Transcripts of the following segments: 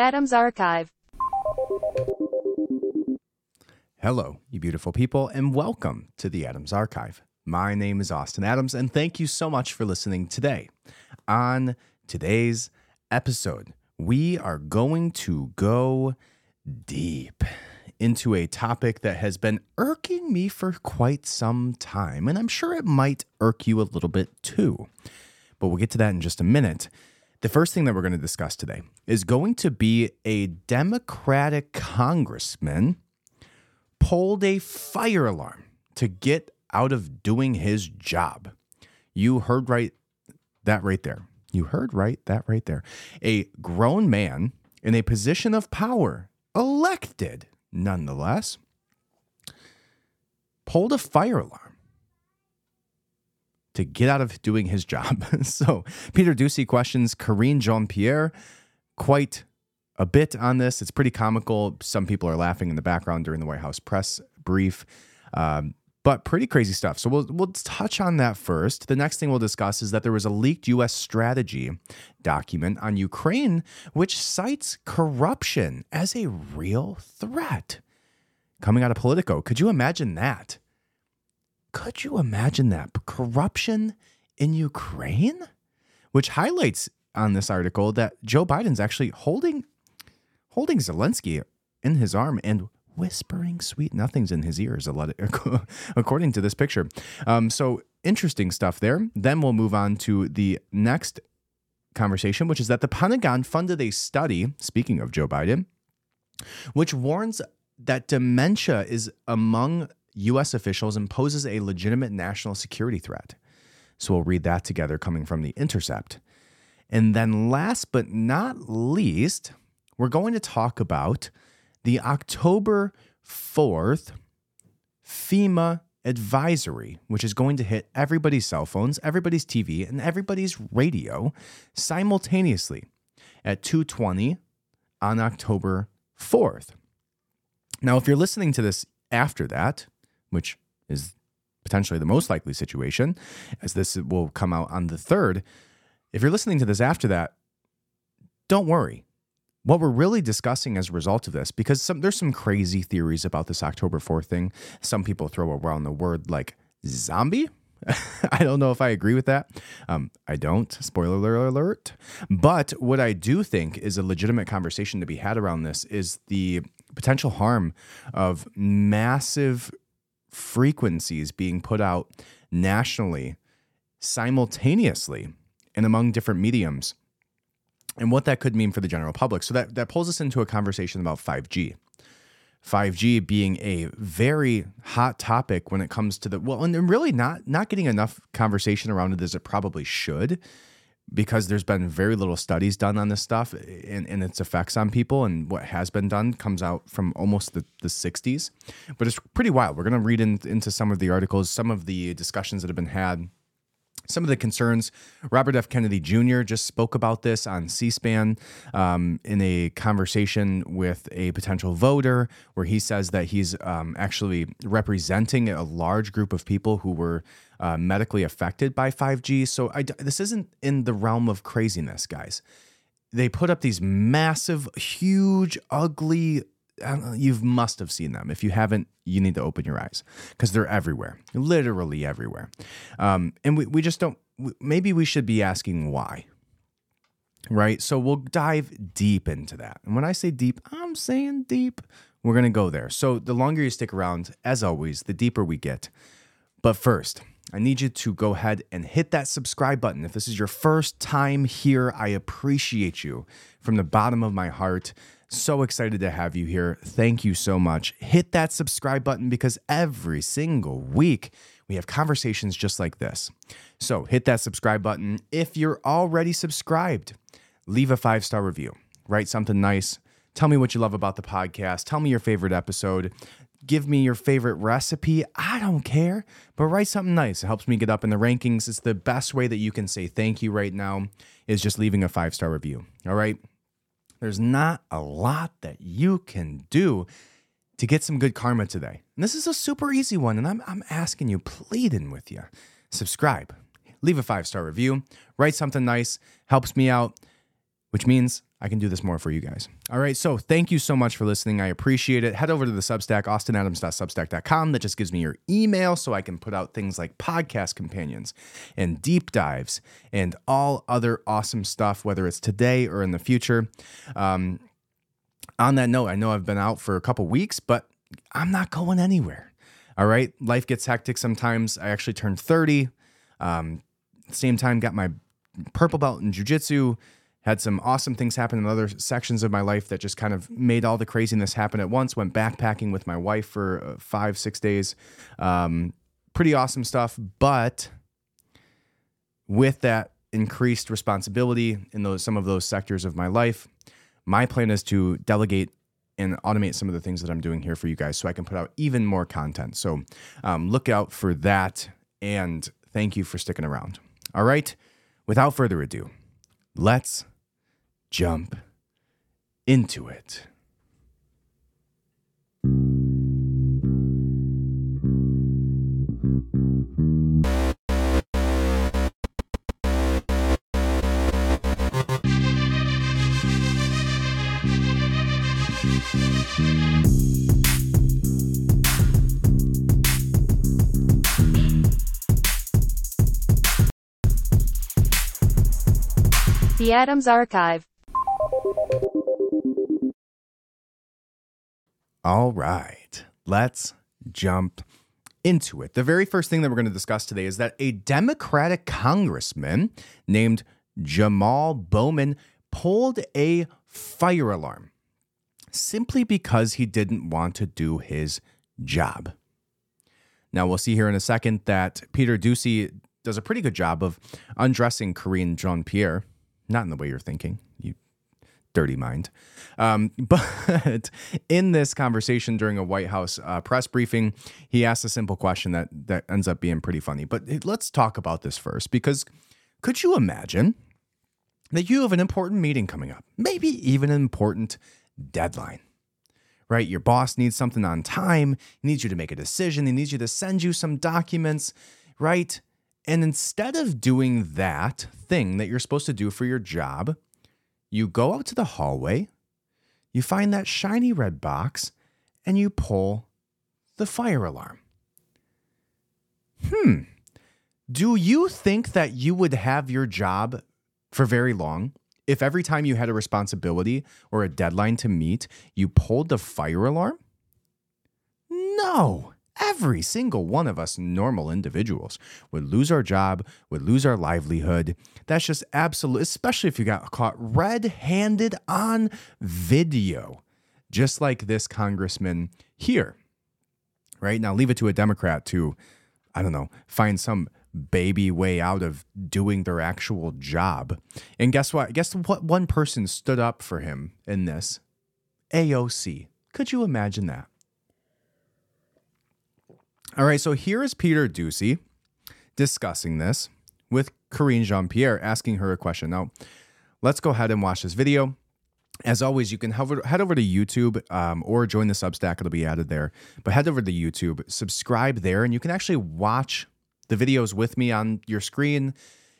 Adams Archive. Hello, you beautiful people, and welcome to the Adams Archive. My name is Austin Adams, and thank you so much for listening today. On today's episode, we are going to go deep into a topic that has been irking me for quite some time, and I'm sure it might irk you a little bit too. But we'll get to that in just a minute. The first thing that we're going to discuss today is going to be a Democratic congressman pulled a fire alarm to get out of doing his job. You heard right that right there. You heard right that right there. A grown man in a position of power, elected nonetheless, pulled a fire alarm to get out of doing his job. so Peter Doocy questions Karine Jean Pierre quite a bit on this. It's pretty comical. Some people are laughing in the background during the White House press brief. Um, but pretty crazy stuff. So we'll we'll touch on that first. The next thing we'll discuss is that there was a leaked US strategy document on Ukraine which cites corruption as a real threat. Coming out of Politico. Could you imagine that? Could you imagine that? Corruption in Ukraine? Which highlights on this article that Joe Biden's actually holding holding Zelensky in his arm and whispering sweet nothings in his ears, according to this picture. Um, so interesting stuff there. Then we'll move on to the next conversation, which is that the Pentagon funded a study, speaking of Joe Biden, which warns that dementia is among U.S. officials and poses a legitimate national security threat. So we'll read that together coming from The Intercept. And then last but not least, we're going to talk about the October 4th FEMA advisory, which is going to hit everybody's cell phones, everybody's TV, and everybody's radio simultaneously at 2:20 on October 4th. Now, if you're listening to this after that, which is potentially the most likely situation, as this will come out on the 3rd, if you're listening to this after that, don't worry what we're really discussing as a result of this, because some, there's some crazy theories about this October 4th thing. Some people throw around the word like zombie. I don't know if I agree with that. Um, I don't. Spoiler alert. But what I do think is a legitimate conversation to be had around this is the potential harm of massive frequencies being put out nationally simultaneously and among different mediums and what that could mean for the general public. So that, that pulls us into a conversation about 5G. 5G being a very hot topic when it comes to the well, and really not not getting enough conversation around it as it probably should, because there's been very little studies done on this stuff and, and its effects on people. And what has been done comes out from almost the, the 60s. But it's pretty wild. We're going to read in, into some of the articles, some of the discussions that have been had some of the concerns. Robert F. Kennedy Jr. just spoke about this on C SPAN um, in a conversation with a potential voter, where he says that he's um, actually representing a large group of people who were uh, medically affected by 5G. So I, this isn't in the realm of craziness, guys. They put up these massive, huge, ugly you must have seen them. If you haven't, you need to open your eyes because they're everywhere, literally everywhere. Um, and we, we just don't, maybe we should be asking why. Right. So we'll dive deep into that. And when I say deep, I'm saying deep. We're going to go there. So the longer you stick around, as always, the deeper we get. But first, I need you to go ahead and hit that subscribe button. If this is your first time here, I appreciate you from the bottom of my heart. So excited to have you here. Thank you so much. Hit that subscribe button because every single week we have conversations just like this. So hit that subscribe button. If you're already subscribed, leave a five star review, write something nice. Tell me what you love about the podcast. Tell me your favorite episode. Give me your favorite recipe. I don't care, but write something nice. It helps me get up in the rankings. It's the best way that you can say thank you right now is just leaving a five star review. All right. There's not a lot that you can do to get some good karma today. And this is a super easy one, and I'm, I'm asking you, pleading with you. Subscribe, leave a five star review, write something nice, helps me out, which means I can do this more for you guys. All right. So thank you so much for listening. I appreciate it. Head over to the Substack, austinadams.substack.com. That just gives me your email so I can put out things like podcast companions and deep dives and all other awesome stuff, whether it's today or in the future. Um, on that note, I know I've been out for a couple weeks, but I'm not going anywhere. All right. Life gets hectic sometimes. I actually turned 30. Um, same time, got my purple belt in jujitsu had some awesome things happen in other sections of my life that just kind of made all the craziness happen at once. Went backpacking with my wife for uh, five, six days. Um, pretty awesome stuff. But with that increased responsibility in those some of those sectors of my life, my plan is to delegate and automate some of the things that I'm doing here for you guys so I can put out even more content. So um, look out for that. And thank you for sticking around. All right. Without further ado, let's jump into it. The Adams Archive. All right, let's jump into it. The very first thing that we're going to discuss today is that a Democratic congressman named Jamal Bowman pulled a fire alarm simply because he didn't want to do his job. Now, we'll see here in a second that Peter Doocy does a pretty good job of undressing Karine Jean Pierre, not in the way you're thinking. You dirty mind. Um, but in this conversation during a White House uh, press briefing, he asked a simple question that that ends up being pretty funny. But let's talk about this first because could you imagine that you have an important meeting coming up, maybe even an important deadline? Right? Your boss needs something on time, he needs you to make a decision, he needs you to send you some documents, right? And instead of doing that thing that you're supposed to do for your job, you go out to the hallway, you find that shiny red box, and you pull the fire alarm. Hmm. Do you think that you would have your job for very long if every time you had a responsibility or a deadline to meet, you pulled the fire alarm? No. Every single one of us normal individuals would lose our job, would lose our livelihood. That's just absolute, especially if you got caught red handed on video, just like this congressman here. Right now, leave it to a Democrat to, I don't know, find some baby way out of doing their actual job. And guess what? Guess what? One person stood up for him in this AOC. Could you imagine that? All right, so here is Peter Doocy discussing this with Karine Jean Pierre, asking her a question. Now, let's go ahead and watch this video. As always, you can head over to YouTube um, or join the Substack. It'll be added there. But head over to YouTube, subscribe there, and you can actually watch the videos with me on your screen.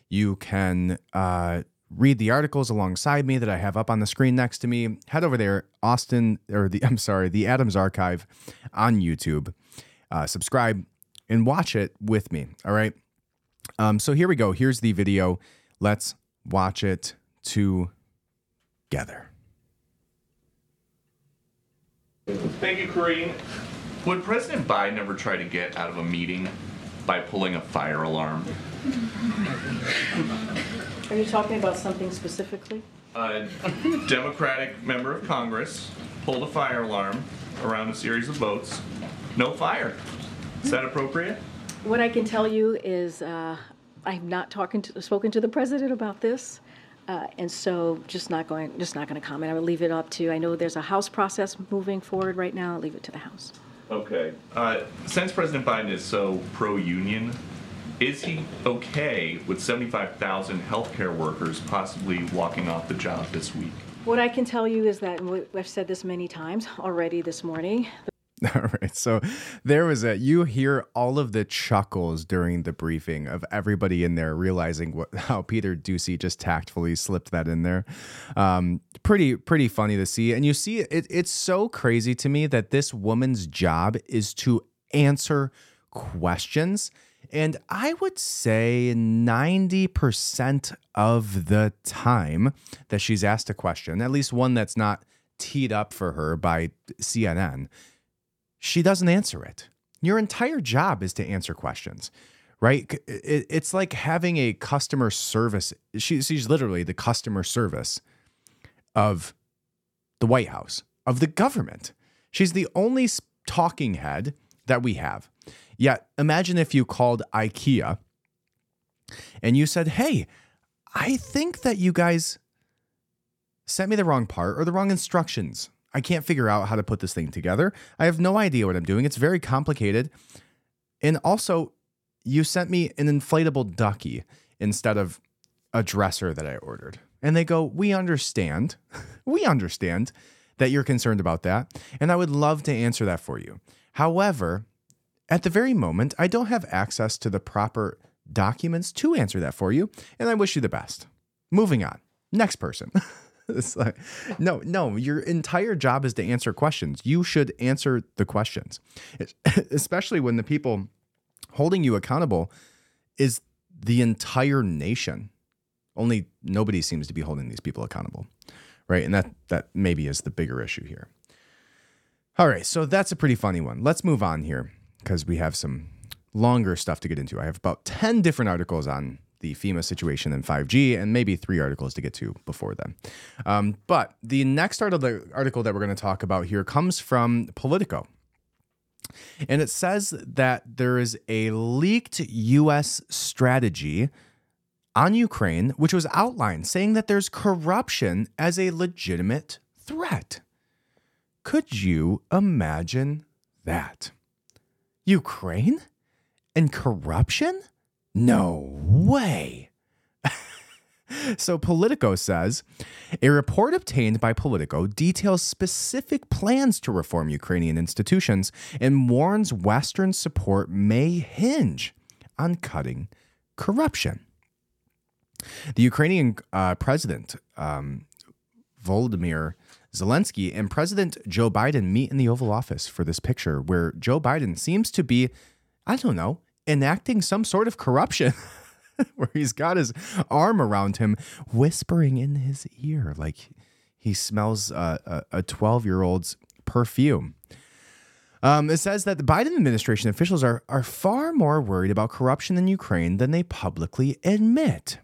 You can uh, read the articles alongside me that I have up on the screen next to me. Head over there, Austin, or the I'm sorry, the Adams Archive on YouTube uh, subscribe, and watch it with me. All right. Um, so here we go. Here's the video. Let's watch it together. Thank you, Karine. Would President Biden ever try to get out of a meeting by pulling a fire alarm? Are you talking about something specifically? A Democratic member of Congress pulled a fire alarm around a series of votes no fire. Is that appropriate? What I can tell you is uh, I've not talking to, spoken to the president about this. Uh, and so just not going just not going to comment. I would leave it up to. I know there's a House process moving forward right now. I'll leave it to the House. Okay. Uh, since President Biden is so pro-union, is he okay with 75,000 healthcare workers possibly walking off the job this week? What I can tell you is that, and I've said this many times already this morning, All right. So there was a you hear all of the chuckles during the briefing of everybody in there realizing what how Peter Doocy just tactfully slipped that in there. Um, pretty pretty funny to see, and you see it. It's so crazy to me that this woman's job is to answer questions. And I would say 90% of the time that she's asked a question, at least one that's not teed up for her by CNN, she doesn't answer it. Your entire job is to answer questions, right? It's like having a customer service. she's literally the customer service of the White House, of the government. She's the only talking head that we have. Yet, imagine if you called IKEA and you said, Hey, I think that you guys sent me the wrong part or the wrong instructions. I can't figure out how to put this thing together. I have no idea what I'm doing. It's very complicated. And also, you sent me an inflatable ducky instead of a dresser that I ordered. And they go, We understand. we understand that you're concerned about that. And I would love to answer that for you. However, at the very moment, I don't have access to the proper documents to answer that for you. And I wish you the best. Moving on. Next person. it's like, no, no, your entire job is to answer questions. You should answer the questions, especially when the people holding you accountable is the entire nation. Only nobody seems to be holding these people accountable, right? And that that maybe is the bigger issue here. All right, so that's a pretty funny one. Let's move on here because we have some longer stuff to get into. I have about 10 different articles on the FEMA situation and 5G, and maybe three articles to get to before then. Um, but the next article, article that we're going to talk about here comes from Politico. And it says that there is a leaked U.S. strategy on Ukraine, which was outlined saying that there's corruption as a legitimate threat. Could you imagine that? Ukraine and corruption? No way. so Politico says a report obtained by Politico details specific plans to reform Ukrainian institutions and warns Western support may hinge on cutting corruption. The Ukrainian uh, president, um, Volodymyr Zelensky, and President Joe Biden meet in the Oval Office for this picture where Joe Biden seems to be, I don't know, enacting some sort of corruption where he's got his arm around him, whispering in his ear like he smells uh, a 12 year old's perfume. Um, it says that the Biden administration officials are, are far more worried about corruption in Ukraine than they publicly admit.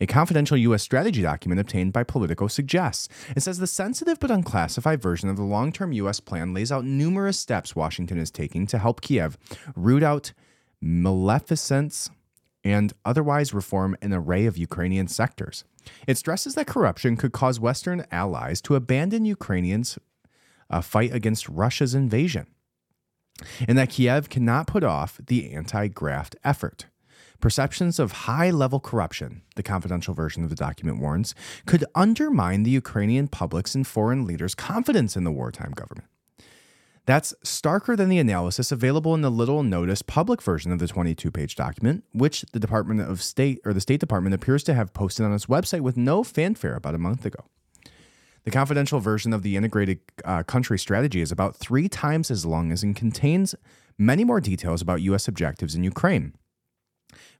A confidential U.S. strategy document obtained by Politico suggests. It says the sensitive but unclassified version of the long term U.S. plan lays out numerous steps Washington is taking to help Kiev root out maleficence, and otherwise reform an array of Ukrainian sectors. It stresses that corruption could cause Western allies to abandon Ukrainians' uh, fight against Russia's invasion, and that Kiev cannot put off the anti graft effort. Perceptions of high level corruption, the confidential version of the document warns, could undermine the Ukrainian public's and foreign leaders' confidence in the wartime government. That's starker than the analysis available in the little notice public version of the 22 page document, which the Department of State or the State Department appears to have posted on its website with no fanfare about a month ago. The confidential version of the integrated uh, country strategy is about three times as long as and contains many more details about U.S. objectives in Ukraine.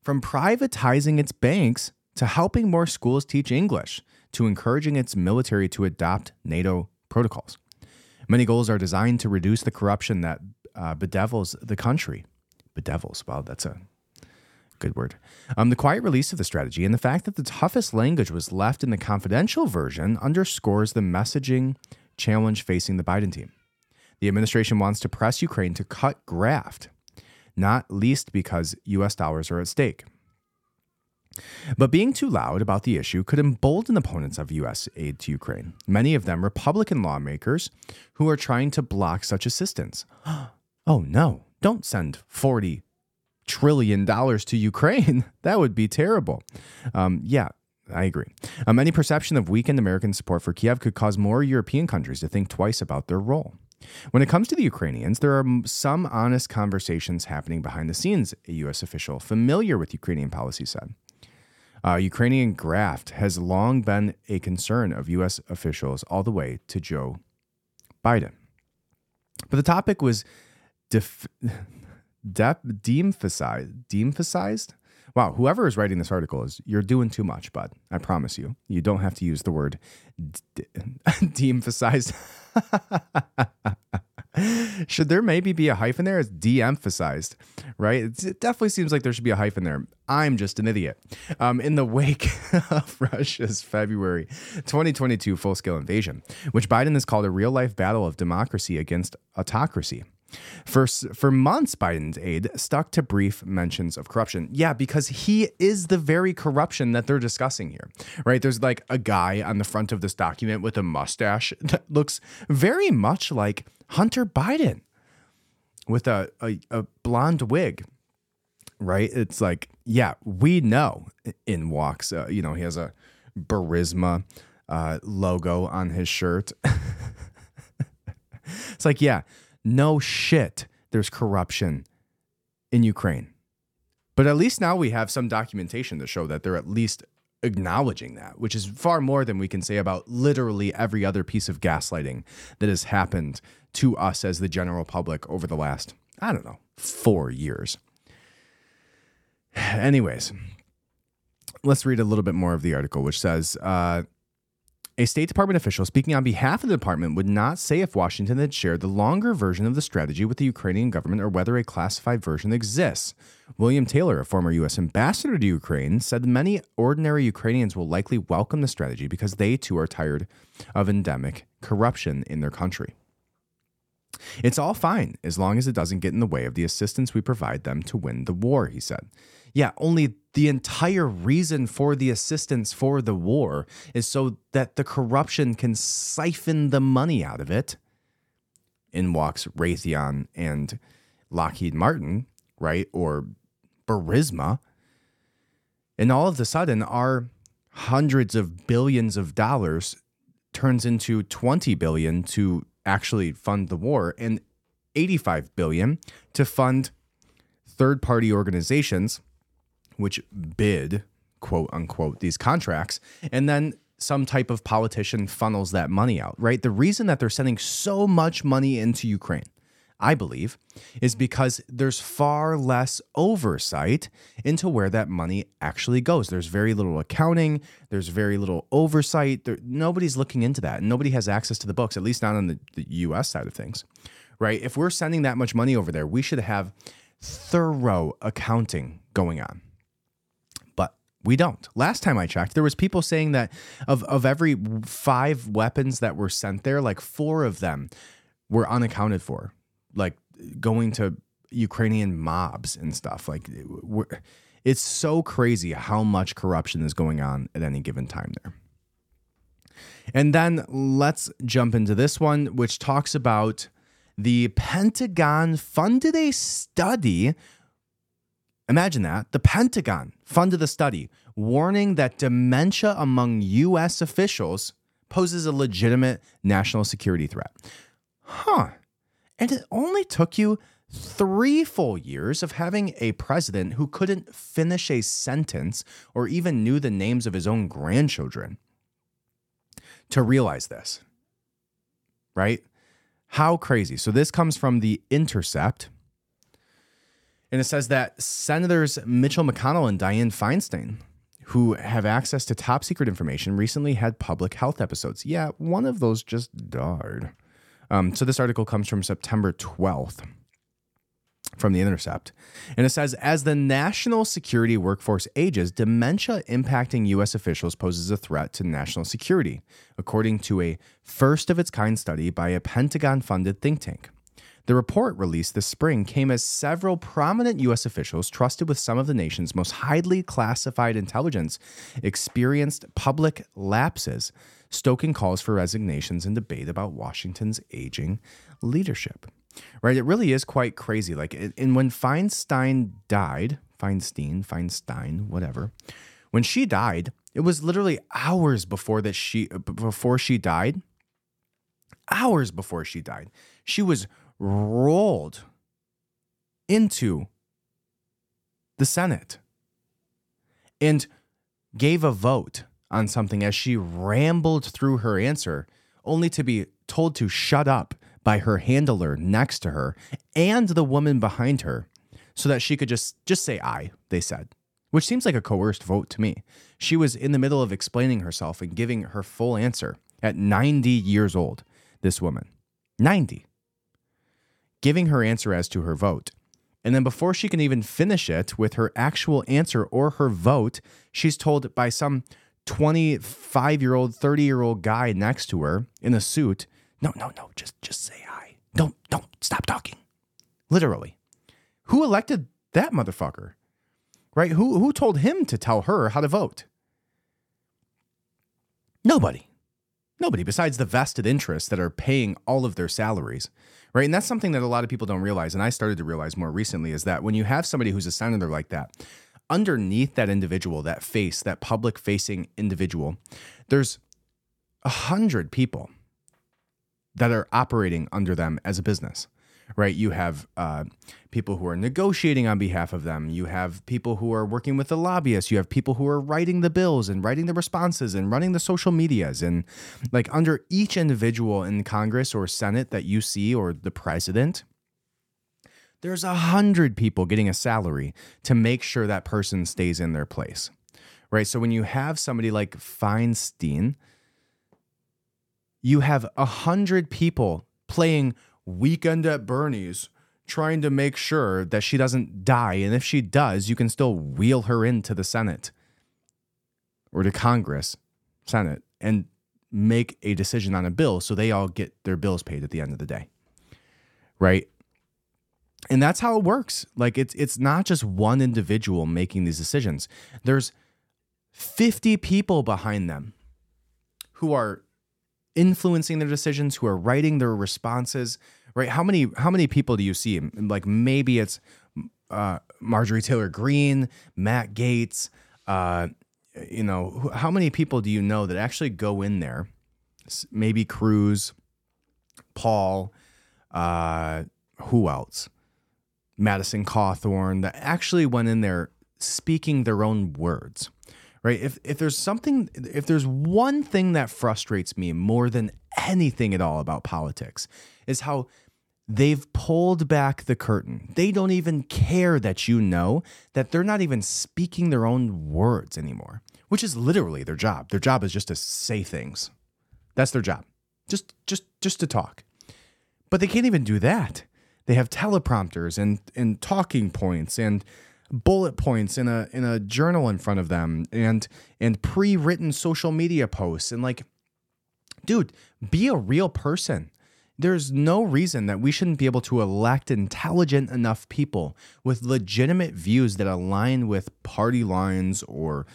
From privatizing its banks to helping more schools teach English to encouraging its military to adopt NATO protocols. Many goals are designed to reduce the corruption that uh, bedevils the country. Bedevils, wow, that's a good word. Um, the quiet release of the strategy and the fact that the toughest language was left in the confidential version underscores the messaging challenge facing the Biden team. The administration wants to press Ukraine to cut graft, not least because US dollars are at stake. But being too loud about the issue could embolden opponents of U.S. aid to Ukraine, many of them Republican lawmakers who are trying to block such assistance. oh no, don't send 40 trillion dollars to Ukraine. that would be terrible. Um, yeah, I agree. Um, any perception of weakened American support for Kiev could cause more European countries to think twice about their role. When it comes to the Ukrainians, there are some honest conversations happening behind the scenes, a U.S. official familiar with Ukrainian policy said. Uh, Ukrainian graft has long been a concern of U.S. officials all the way to Joe Biden. But the topic was def- de- de-emphasized. De-emphasized? Wow, whoever is writing this article is you're doing too much, bud. I promise you. You don't have to use the word de- emphasized should there maybe be a hyphen there? It's de-emphasized, right? It's, it definitely seems like there should be a hyphen there. I'm just an idiot. Um, in the wake of Russia's February 2022 full-scale invasion, which Biden has called a real-life battle of democracy against autocracy. For, for months, Biden's aide stuck to brief mentions of corruption. Yeah, because he is the very corruption that they're discussing here, right? There's like a guy on the front of this document with a mustache that looks very much like Hunter Biden with a, a, a blonde wig, right? It's like, yeah, we know in walks, uh, you know, he has a Burisma uh, logo on his shirt. it's like, yeah, no shit, there's corruption in Ukraine. But at least now we have some documentation to show that they're at least acknowledging that, which is far more than we can say about literally every other piece of gaslighting that has happened to us as the general public over the last, I don't know, four years. Anyways, let's read a little bit more of the article, which says uh, a State Department official speaking on behalf of the department would not say if Washington had shared the longer version of the strategy with the Ukrainian government or whether a classified version exists. William Taylor, a former U.S. ambassador to Ukraine, said many ordinary Ukrainians will likely welcome the strategy because they too are tired of endemic corruption in their country. It's all fine as long as it doesn't get in the way of the assistance we provide them to win the war, he said. Yeah, only the entire reason for the assistance for the war is so that the corruption can siphon the money out of it. In walks Raytheon and Lockheed Martin, right? Or Burisma. And all of a sudden, our hundreds of billions of dollars turns into 20 billion to actually fund the war and 85 billion to fund third party organizations which bid quote unquote these contracts and then some type of politician funnels that money out right the reason that they're sending so much money into ukraine I believe, is because there's far less oversight into where that money actually goes. There's very little accounting, there's very little oversight. There, nobody's looking into that. And nobody has access to the books, at least not on the, the US side of things, right? If we're sending that much money over there, we should have thorough accounting going on. We don't. Last time I checked, there was people saying that of, of every five weapons that were sent there, like four of them were unaccounted for like going to Ukrainian mobs and stuff. Like it's so crazy how much corruption is going on at any given time there. And then let's jump into this one, which talks about the Pentagon funded a study. Imagine that. The Pentagon funded the study warning that dementia among U.S. officials poses a legitimate national security threat. Huh. And it only took you three full years of having a president who couldn't finish a sentence or even knew the names of his own grandchildren to realize this. Right? How crazy. So, this comes from The Intercept. And it says that Senators Mitchell McConnell and Dianne Feinstein, who have access to top secret information, recently had public health episodes. Yeah, one of those just died. Um, so this article comes from September 12th from The Intercept. And it says As the national security workforce ages, dementia impacting U.S. officials poses a threat to national security, according to a first of its kind study by a Pentagon funded think tank. The report released this spring came as several prominent U.S. officials trusted with some of the nation's most highly classified intelligence experienced public lapses stoking calls for resignations and debate about Washington's aging leadership. Right? It really is quite crazy. Like, and when Feinstein died, Feinstein, Feinstein, whatever, when she died, it was literally hours before that she before she died. hours before she died, she was rolled into the Senate and gave a vote on something as she rambled through her answer, only to be told to shut up by her handler next to her and the woman behind her so that she could just just say I, they said. Which seems like a coerced vote to me. She was in the middle of explaining herself and giving her full answer at 90 years old, this woman. 90. Giving her answer as to her vote. And then before she can even finish it with her actual answer or her vote, she's told by some 25 year old, 30 year old guy next to her in a suit, no, no, no, just just say I. Don't don't stop talking. Literally. Who elected that motherfucker? Right? Who who told him to tell her how to vote? Nobody. Nobody besides the vested interests that are paying all of their salaries. Right? And that's something that a lot of people don't realize and I started to realize more recently is that when you have somebody who's a senator like that, underneath that individual, that face, that public facing individual, there's a hundred people that are operating under them as a business right? You have uh, people who are negotiating on behalf of them. You have people who are working with the lobbyists. You have people who are writing the bills and writing the responses and running the social medias. And like under each individual in Congress or Senate that you see, or the president, there's a hundred people getting a salary to make sure that person stays in their place, right? So when you have somebody like Feinstein, you have a hundred people playing weekend at Bernie's trying to make sure that she doesn't die. And if she does, you can still wheel her into the Senate or to Congress, Senate, and make a decision on a bill so they all get their bills paid at the end of the day. Right? And that's how it works. Like it's it's not just one individual making these decisions. There's 50 people behind them who are influencing their decisions, who are writing their responses, right? How many how many people do you see? Like maybe it's uh, Marjorie Taylor Greene, Matt Gaetz. Uh, you know, how many people do you know that actually go in there? Maybe Cruz, Paul, uh, who else? Madison Cawthorn that actually went in there speaking their own words right? If if there's something, if there's one thing that frustrates me more than anything at all about politics, is how they've pulled back the curtain. They don't even care that you know that they're not even speaking their own words anymore, which is literally their job. Their job is just to say things. That's their job. Just just just to talk. But they can't even do that. They have teleprompters and and talking points and bullet points in a in a journal in front of them and and pre-written social media posts and like dude be a real person there's no reason that we shouldn't be able to elect intelligent enough people with legitimate views that align with party lines or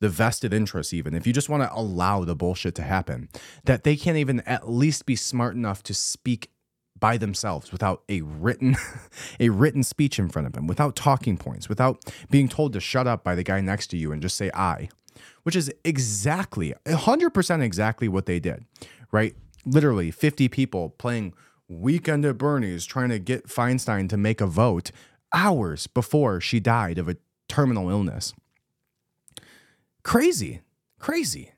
the vested interests even if you just want to allow the bullshit to happen that they can't even at least be smart enough to speak by themselves without a written a written speech in front of them without talking points without being told to shut up by the guy next to you and just say i which is exactly 100% exactly what they did right literally 50 people playing weekend at bernie's trying to get feinstein to make a vote hours before she died of a terminal illness crazy crazy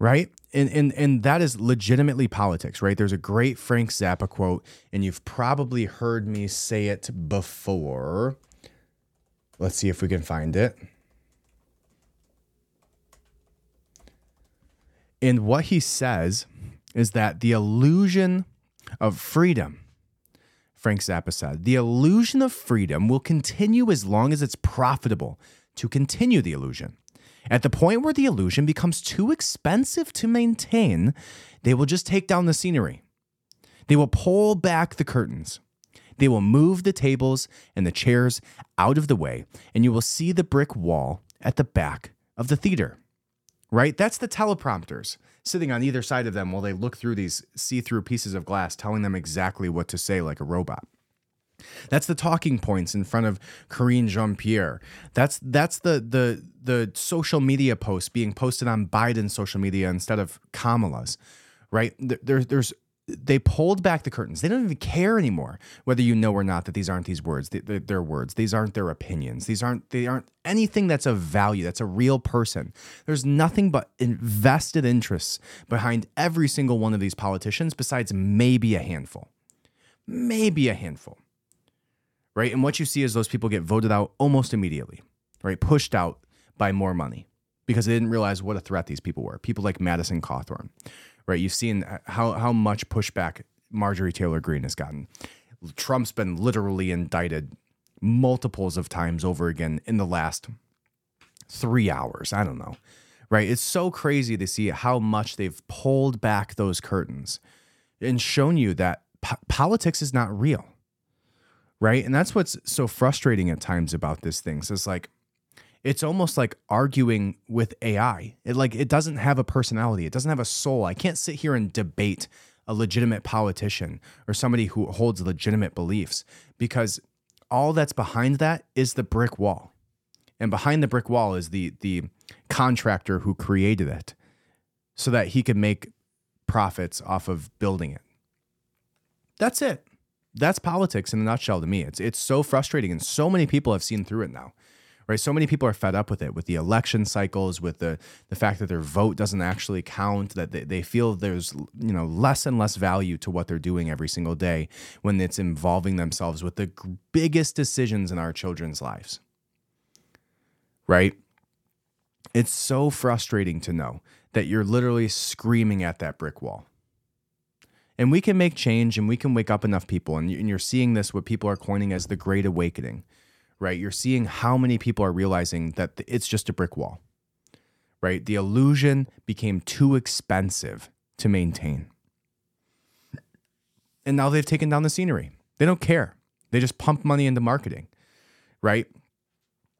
right? And, and and that is legitimately politics, right? There's a great Frank Zappa quote, and you've probably heard me say it before. Let's see if we can find it. And what he says is that the illusion of freedom, Frank Zappa said, the illusion of freedom will continue as long as it's profitable to continue the illusion. At the point where the illusion becomes too expensive to maintain, they will just take down the scenery. They will pull back the curtains. They will move the tables and the chairs out of the way, and you will see the brick wall at the back of the theater. Right? That's the teleprompters sitting on either side of them while they look through these see through pieces of glass, telling them exactly what to say like a robot. That's the talking points in front of Karine Jean Pierre. That's that's the the the social media posts being posted on Biden's social media instead of Kamala's, right? There, there's they pulled back the curtains. They don't even care anymore whether you know or not that these aren't these words. Their words. These aren't their opinions. These aren't they aren't anything that's of value. That's a real person. There's nothing but invested interests behind every single one of these politicians, besides maybe a handful, maybe a handful, right? And what you see is those people get voted out almost immediately, right? Pushed out by more money because they didn't realize what a threat these people were. People like Madison Cawthorn right? You've seen uh, how how much pushback Marjorie Taylor Greene has gotten. Trump's been literally indicted multiples of times over again in the last three hours. I don't know, right? It's so crazy to see how much they've pulled back those curtains and shown you that po- politics is not real, right? And that's what's so frustrating at times about this thing. So it's like it's almost like arguing with AI. It like it doesn't have a personality. It doesn't have a soul. I can't sit here and debate a legitimate politician or somebody who holds legitimate beliefs because all that's behind that is the brick wall. And behind the brick wall is the the contractor who created it so that he could make profits off of building it. That's it. That's politics in a nutshell to me. It's it's so frustrating and so many people have seen through it now right? So many people are fed up with it, with the election cycles, with the the fact that their vote doesn't actually count, that they, they feel there's you know less and less value to what they're doing every single day when it's involving themselves with the biggest decisions in our children's lives. Right? It's so frustrating to know that you're literally screaming at that brick wall. And we can make change and we can wake up enough people. And you're seeing this, what people are coining as the Great Awakening right? You're seeing how many people are realizing that it's just a brick wall, right? The illusion became too expensive to maintain. And now they've taken down the scenery. They don't care. They just pump money into marketing, right?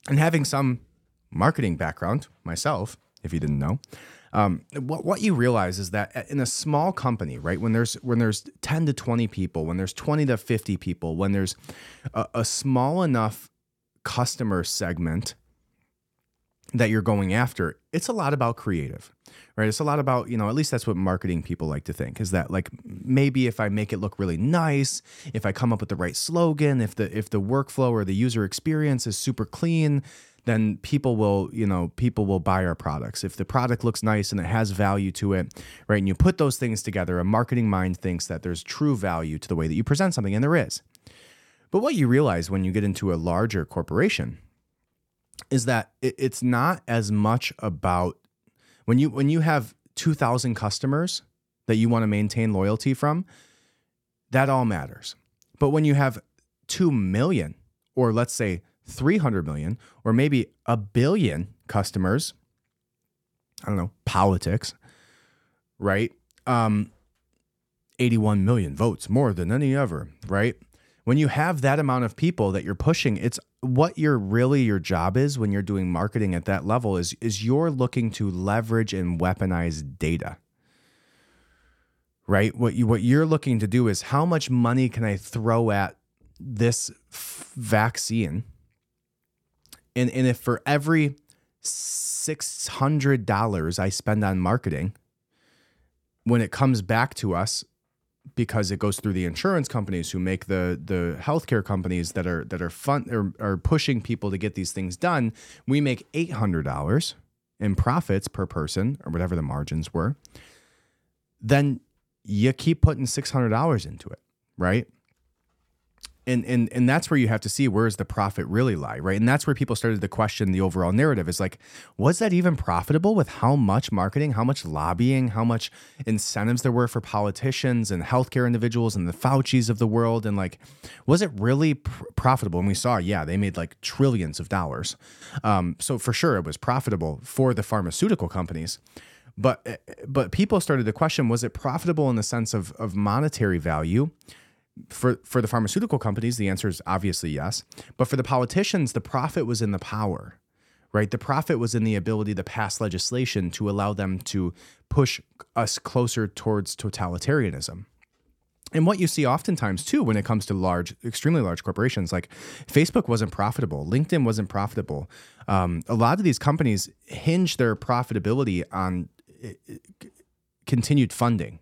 And having some marketing background myself, if you didn't know, um, what what you realize is that in a small company, right, when there's when there's ten to twenty people, when there's twenty to fifty people, when there's a, a small enough customer segment that you're going after, it's a lot about creative, right? It's a lot about, you know, at least that's what marketing people like to think is that like maybe if I make it look really nice, if I come up with the right slogan, if the if the workflow or the user experience is super clean, then people will, you know, people will buy our products. If the product looks nice and it has value to it, right? And you put those things together, a marketing mind thinks that there's true value to the way that you present something, and there is. But what you realize when you get into a larger corporation is that it's not as much about when you when you have 2000 customers that you want to maintain loyalty from, that all matters. But when you have 2 million or let's say 300 million or maybe a billion customers, I don't know, politics, right? Um 81 million votes more than any ever, right? When you have that amount of people that you're pushing, it's what your really your job is when you're doing marketing at that level is is you're looking to leverage and weaponize data. Right? What you what you're looking to do is how much money can I throw at this f- vaccine? And and if for every $600 I spend on marketing, when it comes back to us, because it goes through the insurance companies who make the the healthcare companies that are that are fun are, are pushing people to get these things done. We make eight hundred dollars in profits per person or whatever the margins were. Then you keep putting six hundred dollars into it, right? And and and that's where you have to see where does the profit really lie right? And that's where people started to question the overall narrative is like was that even profitable with how much marketing how much lobbying how much incentives there were for politicians and healthcare individuals and the faucis of the world? And like was it really pr- profitable? And we saw yeah they made like trillions of dollars. Um, so for sure it was profitable for the pharmaceutical companies but but people started to question was it profitable in the sense of of monetary value for for the pharmaceutical companies, the answer is obviously yes. But for the politicians, the profit was in the power, right? The profit was in the ability to pass legislation to allow them to push us closer towards totalitarianism. And what you see oftentimes too when it comes to large, extremely large corporations, like Facebook wasn't profitable, LinkedIn wasn't profitable. Um, a lot of these companies hinge their profitability on eh, eh, continued funding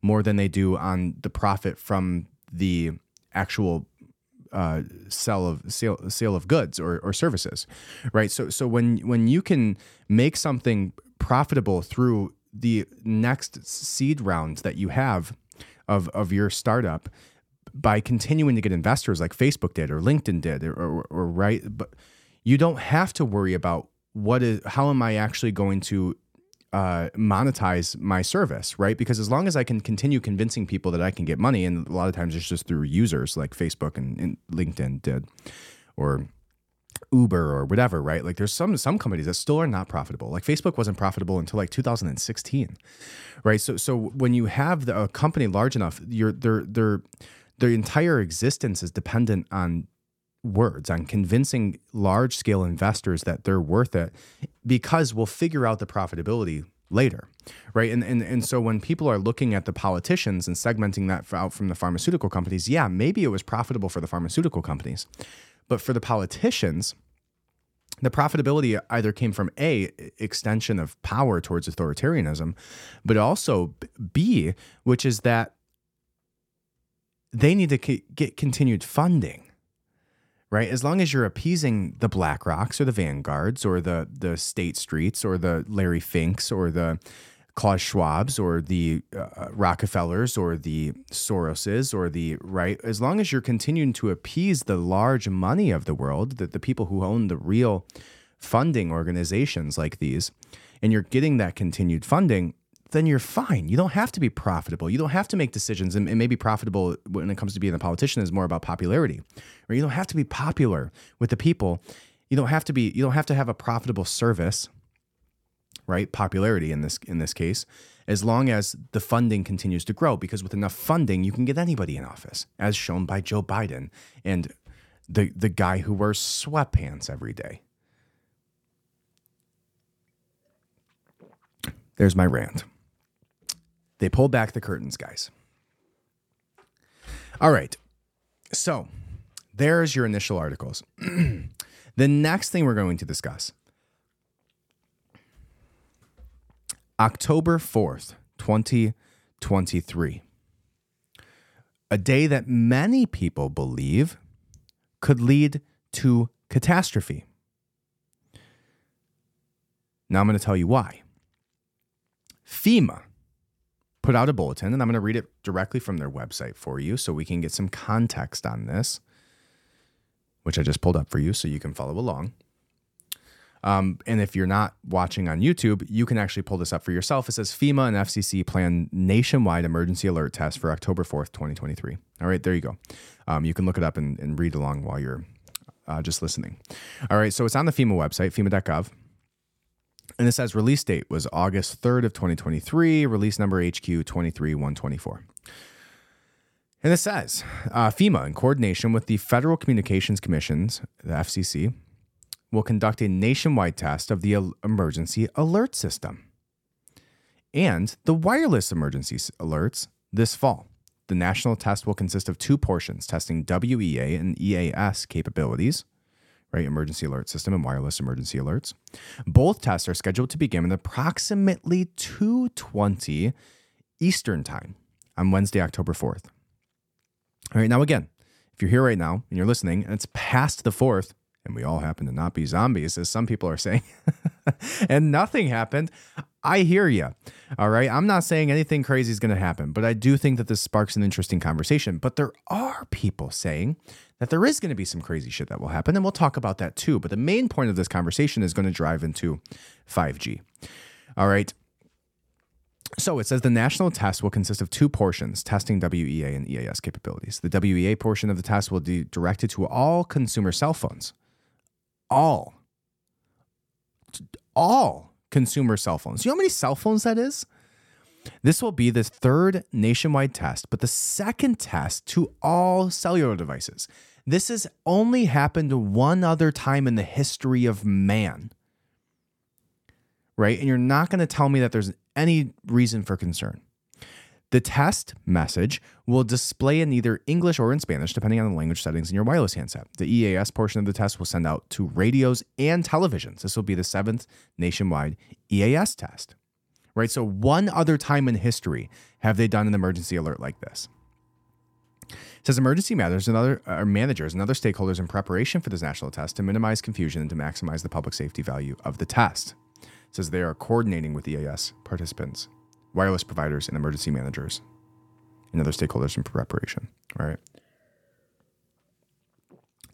more than they do on the profit from the actual uh, sale of sale, sale of goods or, or services, right? So so when when you can make something profitable through the next seed round that you have of of your startup by continuing to get investors like Facebook did or LinkedIn did or, or, or right, but you don't have to worry about what is how am I actually going to uh, monetize my service, right? Because as long as I can continue convincing people that I can get money, and a lot of times it's just through users like Facebook and, and LinkedIn did, or Uber or whatever, right? Like there's some some companies that still are not profitable. Like Facebook wasn't profitable until like 2016, right? So so when you have the, a company large enough, your their their their entire existence is dependent on words, on convincing large scale investors that they're worth it, because we'll figure out the profitability later right and, and and so when people are looking at the politicians and segmenting that out from the pharmaceutical companies yeah maybe it was profitable for the pharmaceutical companies but for the politicians, the profitability either came from a extension of power towards authoritarianism, but also b, which is that they need to get continued funding. Right, as long as you're appeasing the BlackRocks or the Vanguards or the the State Streets or the Larry Finks or the Klaus Schwab's or the uh, Rockefellers or the Soroses or the right, as long as you're continuing to appease the large money of the world, that the people who own the real funding organizations like these, and you're getting that continued funding, then you're fine. You don't have to be profitable. You don't have to make decisions. And, and maybe profitable when it comes to being a politician is more about popularity. Or you don't have to be popular with the people. You don't have to be. You don't have to have a profitable service right? Popularity in this in this case, as long as the funding continues to grow, because with enough funding, you can get anybody in office, as shown by Joe Biden and the the guy who wears sweatpants every day. There's my rant. They pulled back the curtains, guys. All right. So, there's your initial articles. the next thing we're going to discuss October 4th, 2023. A day that many people believe could lead to catastrophe. Now I'm going to tell you why. FEMA put out a bulletin, and I'm going to read it directly from their website for you so we can get some context on this, which I just pulled up for you so you can follow along. Um, and if you're not watching on YouTube, you can actually pull this up for yourself. It says FEMA and FCC plan nationwide emergency alert test for October 4th, 2023. All right, there you go. Um, you can look it up and, and read along while you're uh, just listening. All right, so it's on the FEMA website, FEMA.gov. And it says release date was August 3rd of 2023, release number HQ 23124. And it says uh, FEMA, in coordination with the Federal Communications Commissions, the FCC, will conduct a nationwide test of the emergency alert system and the wireless emergency alerts this fall. The national test will consist of two portions testing WEA and EAS capabilities, right? Emergency alert system and wireless emergency alerts. Both tests are scheduled to begin at approximately 2:20 Eastern Time on Wednesday, October 4th. All right, now again, if you're here right now and you're listening and it's past the 4th, and we all happen to not be zombies, as some people are saying, and nothing happened, I hear you. All right. I'm not saying anything crazy is going to happen, but I do think that this sparks an interesting conversation. But there are people saying that there is going to be some crazy shit that will happen, and we'll talk about that too. But the main point of this conversation is going to drive into 5G. All right. So it says the national test will consist of two portions testing WEA and EAS capabilities. The WEA portion of the test will be directed to all consumer cell phones all, all consumer cell phones. You know how many cell phones that is? This will be the third nationwide test, but the second test to all cellular devices. This has only happened one other time in the history of man. Right? And you're not going to tell me that there's any reason for concern. The test message will display in either English or in Spanish, depending on the language settings in your wireless handset. The EAS portion of the test will send out to radios and televisions. This will be the seventh nationwide EAS test. Right? So, one other time in history have they done an emergency alert like this. It says emergency matters and other uh, managers and other stakeholders in preparation for this national test to minimize confusion and to maximize the public safety value of the test. It says they are coordinating with EAS participants, wireless providers, and emergency managers and other stakeholders in preparation. right?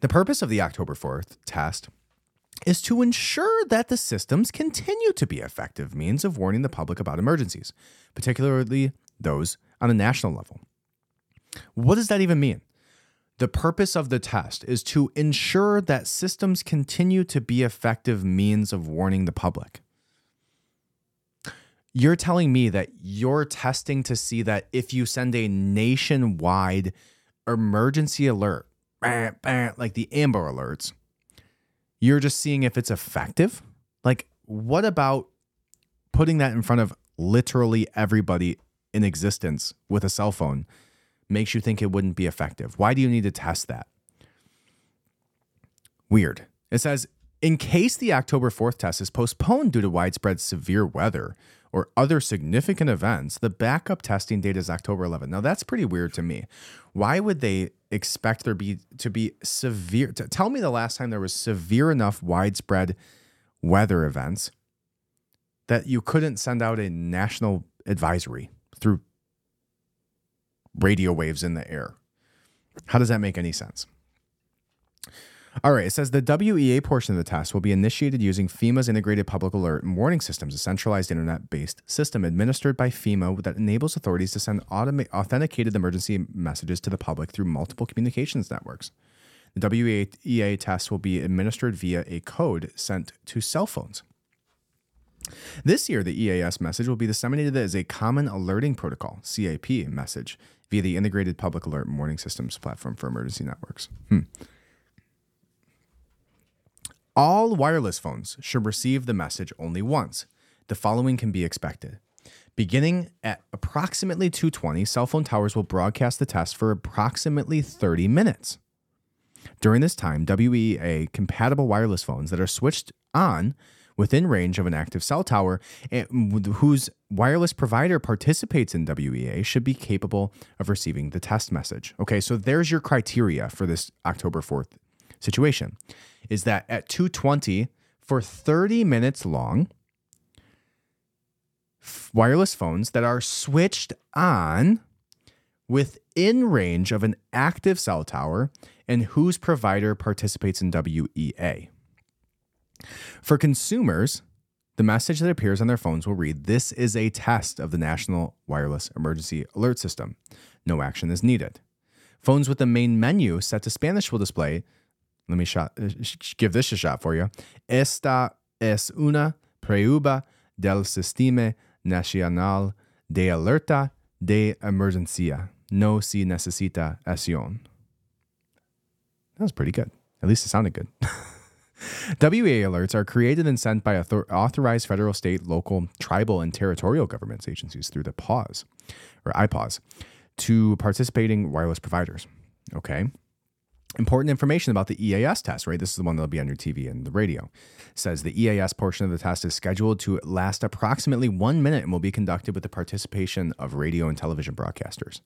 The purpose of the October 4th test is to ensure that the systems continue to be effective means of warning the public about emergencies, particularly those on a national level. What does that even mean? The purpose of the test is to ensure that systems continue to be effective means of warning the public. You're telling me that you're testing to see that if you send a nationwide emergency alert, like the Amber Alerts, you're just seeing if it's effective? Like, what about putting that in front of literally everybody in existence with a cell phone makes you think it wouldn't be effective? Why do you need to test that? Weird. It says, in case the October 4th test is postponed due to widespread severe weather or other significant events, the backup testing date is October 11th. Now, that's pretty weird to me. Why would they expect there be to be severe. To, tell me the last time there was severe enough widespread weather events that you couldn't send out a national advisory through radio waves in the air. How does that make any sense? All right, it says the WEA portion of the test will be initiated using FEMA's Integrated Public Alert and Warning Systems, a centralized internet based system administered by FEMA that enables authorities to send automa- authenticated emergency messages to the public through multiple communications networks. The WEA test will be administered via a code sent to cell phones. This year, the EAS message will be disseminated as a Common Alerting Protocol (CAP) message via the Integrated Public Alert and Warning Systems platform for emergency networks. Hmm. All wireless phones should receive the message only once. The following can be expected. Beginning at approximately 220, cell phone towers will broadcast the test for approximately 30 minutes. During this time, WEA compatible wireless phones that are switched on within range of an active cell tower and whose wireless provider participates in WEA should be capable of receiving the test message. Okay, so there's your criteria for this October 4th situation is that at 220 for 30 minutes long, wireless phones that are switched on within range of an active cell tower and whose provider participates in WEA. For consumers, the message that appears on their phones will read This is a test of the National Wireless Emergency Alert System. No action is needed. Phones with the main menu set to Spanish will display let me shot, uh, give this a shot for you. Esta es una prueba del Sistema Nacional de Alerta de Emergencia. No se necesita acción. That was pretty good. At least it sounded good. WEA alerts are created and sent by author- authorized federal, state, local, tribal, and territorial governments agencies through the PAWS or IPAWS to participating wireless providers. Okay important information about the EAS test, right? This is the one that'll be on your TV and the radio. It says the EAS portion of the test is scheduled to last approximately one minute and will be conducted with the participation of radio and television broadcasters,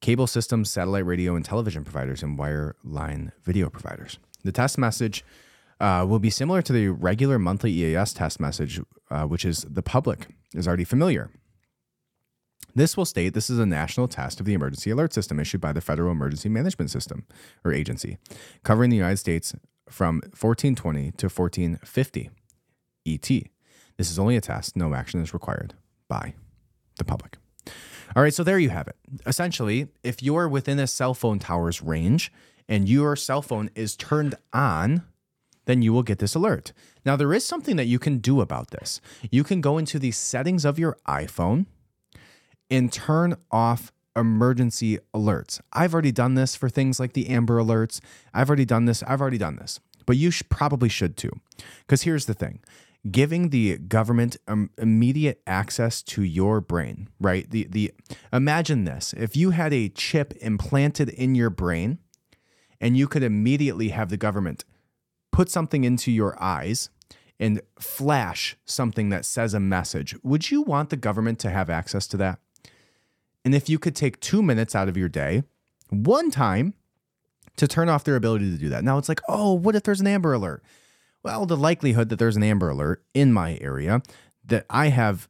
cable systems, satellite radio and television providers, and wireline video providers. The test message uh, will be similar to the regular monthly EAS test message, uh, which is the public is already familiar. This will state this is a national test of the emergency alert system issued by the Federal Emergency Management System or agency, covering the United States from 1420 to 1450 ET. This is only a test, no action is required by the public. All right, so there you have it. Essentially, if you're within a cell phone tower's range and your cell phone is turned on, then you will get this alert. Now, there is something that you can do about this. You can go into the settings of your iPhone and turn off emergency alerts. I've already done this for things like the Amber Alerts. I've already done this. I've already done this. But you probably should too. Because here's the thing giving the government um, immediate access to your brain, right? The, the, imagine this if you had a chip implanted in your brain and you could immediately have the government put something into your eyes and flash something that says a message, would you want the government to have access to that? And if you could take two minutes out of your day, one time, to turn off their ability to do that. Now it's like, oh, what if there's an Amber Alert? Well, the likelihood that there's an Amber Alert in my area that I have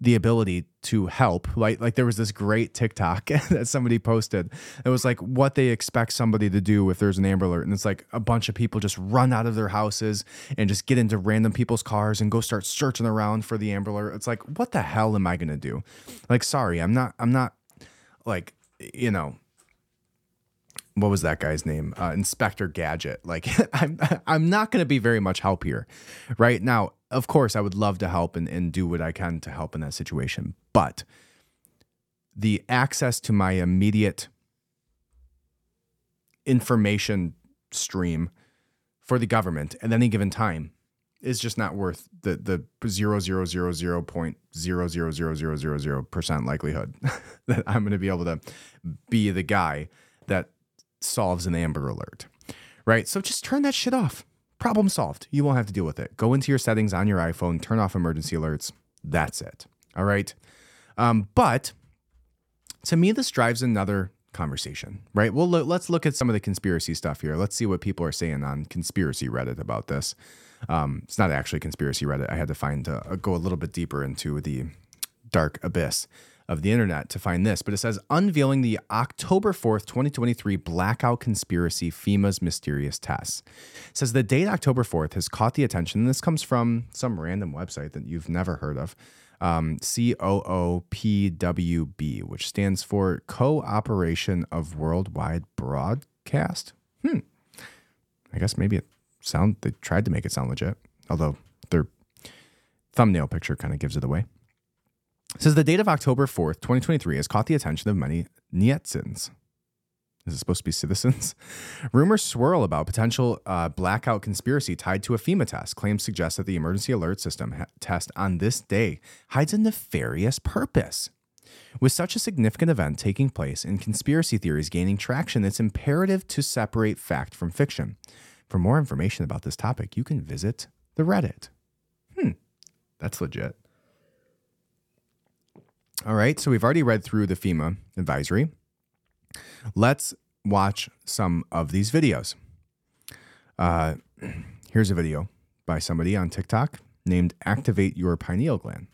the ability to help. Like like there was this great TikTok that somebody posted. It was like what they expect somebody to do if there's an Amber Alert, and it's like a bunch of people just run out of their houses and just get into random people's cars and go start searching around for the Amber Alert. It's like what the hell am I gonna do? Like sorry, I'm not I'm not like you know what was that guy's name? Uh, Inspector Gadget. Like I'm I'm not going to be very much help here, right now. Of course, I would love to help and, and do what I can to help in that situation, but the access to my immediate information stream for the government at any given time is just not worth the the zero zero zero zero point zero zero zero zero zero zero percent likelihood that I'm going to be able to be the guy that solves an Amber Alert, right? So just turn that shit off. Problem solved. You won't have to deal with it. Go into your settings on your iPhone, turn off emergency alerts. That's it. All right. Um, but to me, this drives another conversation, right? Well, let's look at some of the conspiracy stuff here. Let's see what people are saying on conspiracy Reddit about this. Um, it's not actually conspiracy Reddit. I had to find uh, go a little bit deeper into the dark abyss of the internet to find this, but it says unveiling the October 4th, 2023 blackout conspiracy FEMA's mysterious tests. It says the date October 4th has caught the attention, and this comes from some random website that you've never heard of. Um, COOPWB, which stands for Cooperation of Worldwide Broadcast. Hmm. I guess maybe it sound they tried to make it sound legit, although their thumbnail picture kind of gives it away. Says the date of October 4th, 2023 has caught the attention of many Nietsins. Is it supposed to be citizens? Rumors swirl about potential uh, blackout conspiracy tied to a FEMA test. Claims suggest that the emergency alert system ha- test on this day hides a nefarious purpose. With such a significant event taking place and conspiracy theories gaining traction, it's imperative to separate fact from fiction. For more information about this topic, you can visit the Reddit. Hmm, that's legit. All right, so we've already read through the FEMA advisory. Let's watch some of these videos. Uh, here's a video by somebody on TikTok named Activate Your Pineal Gland.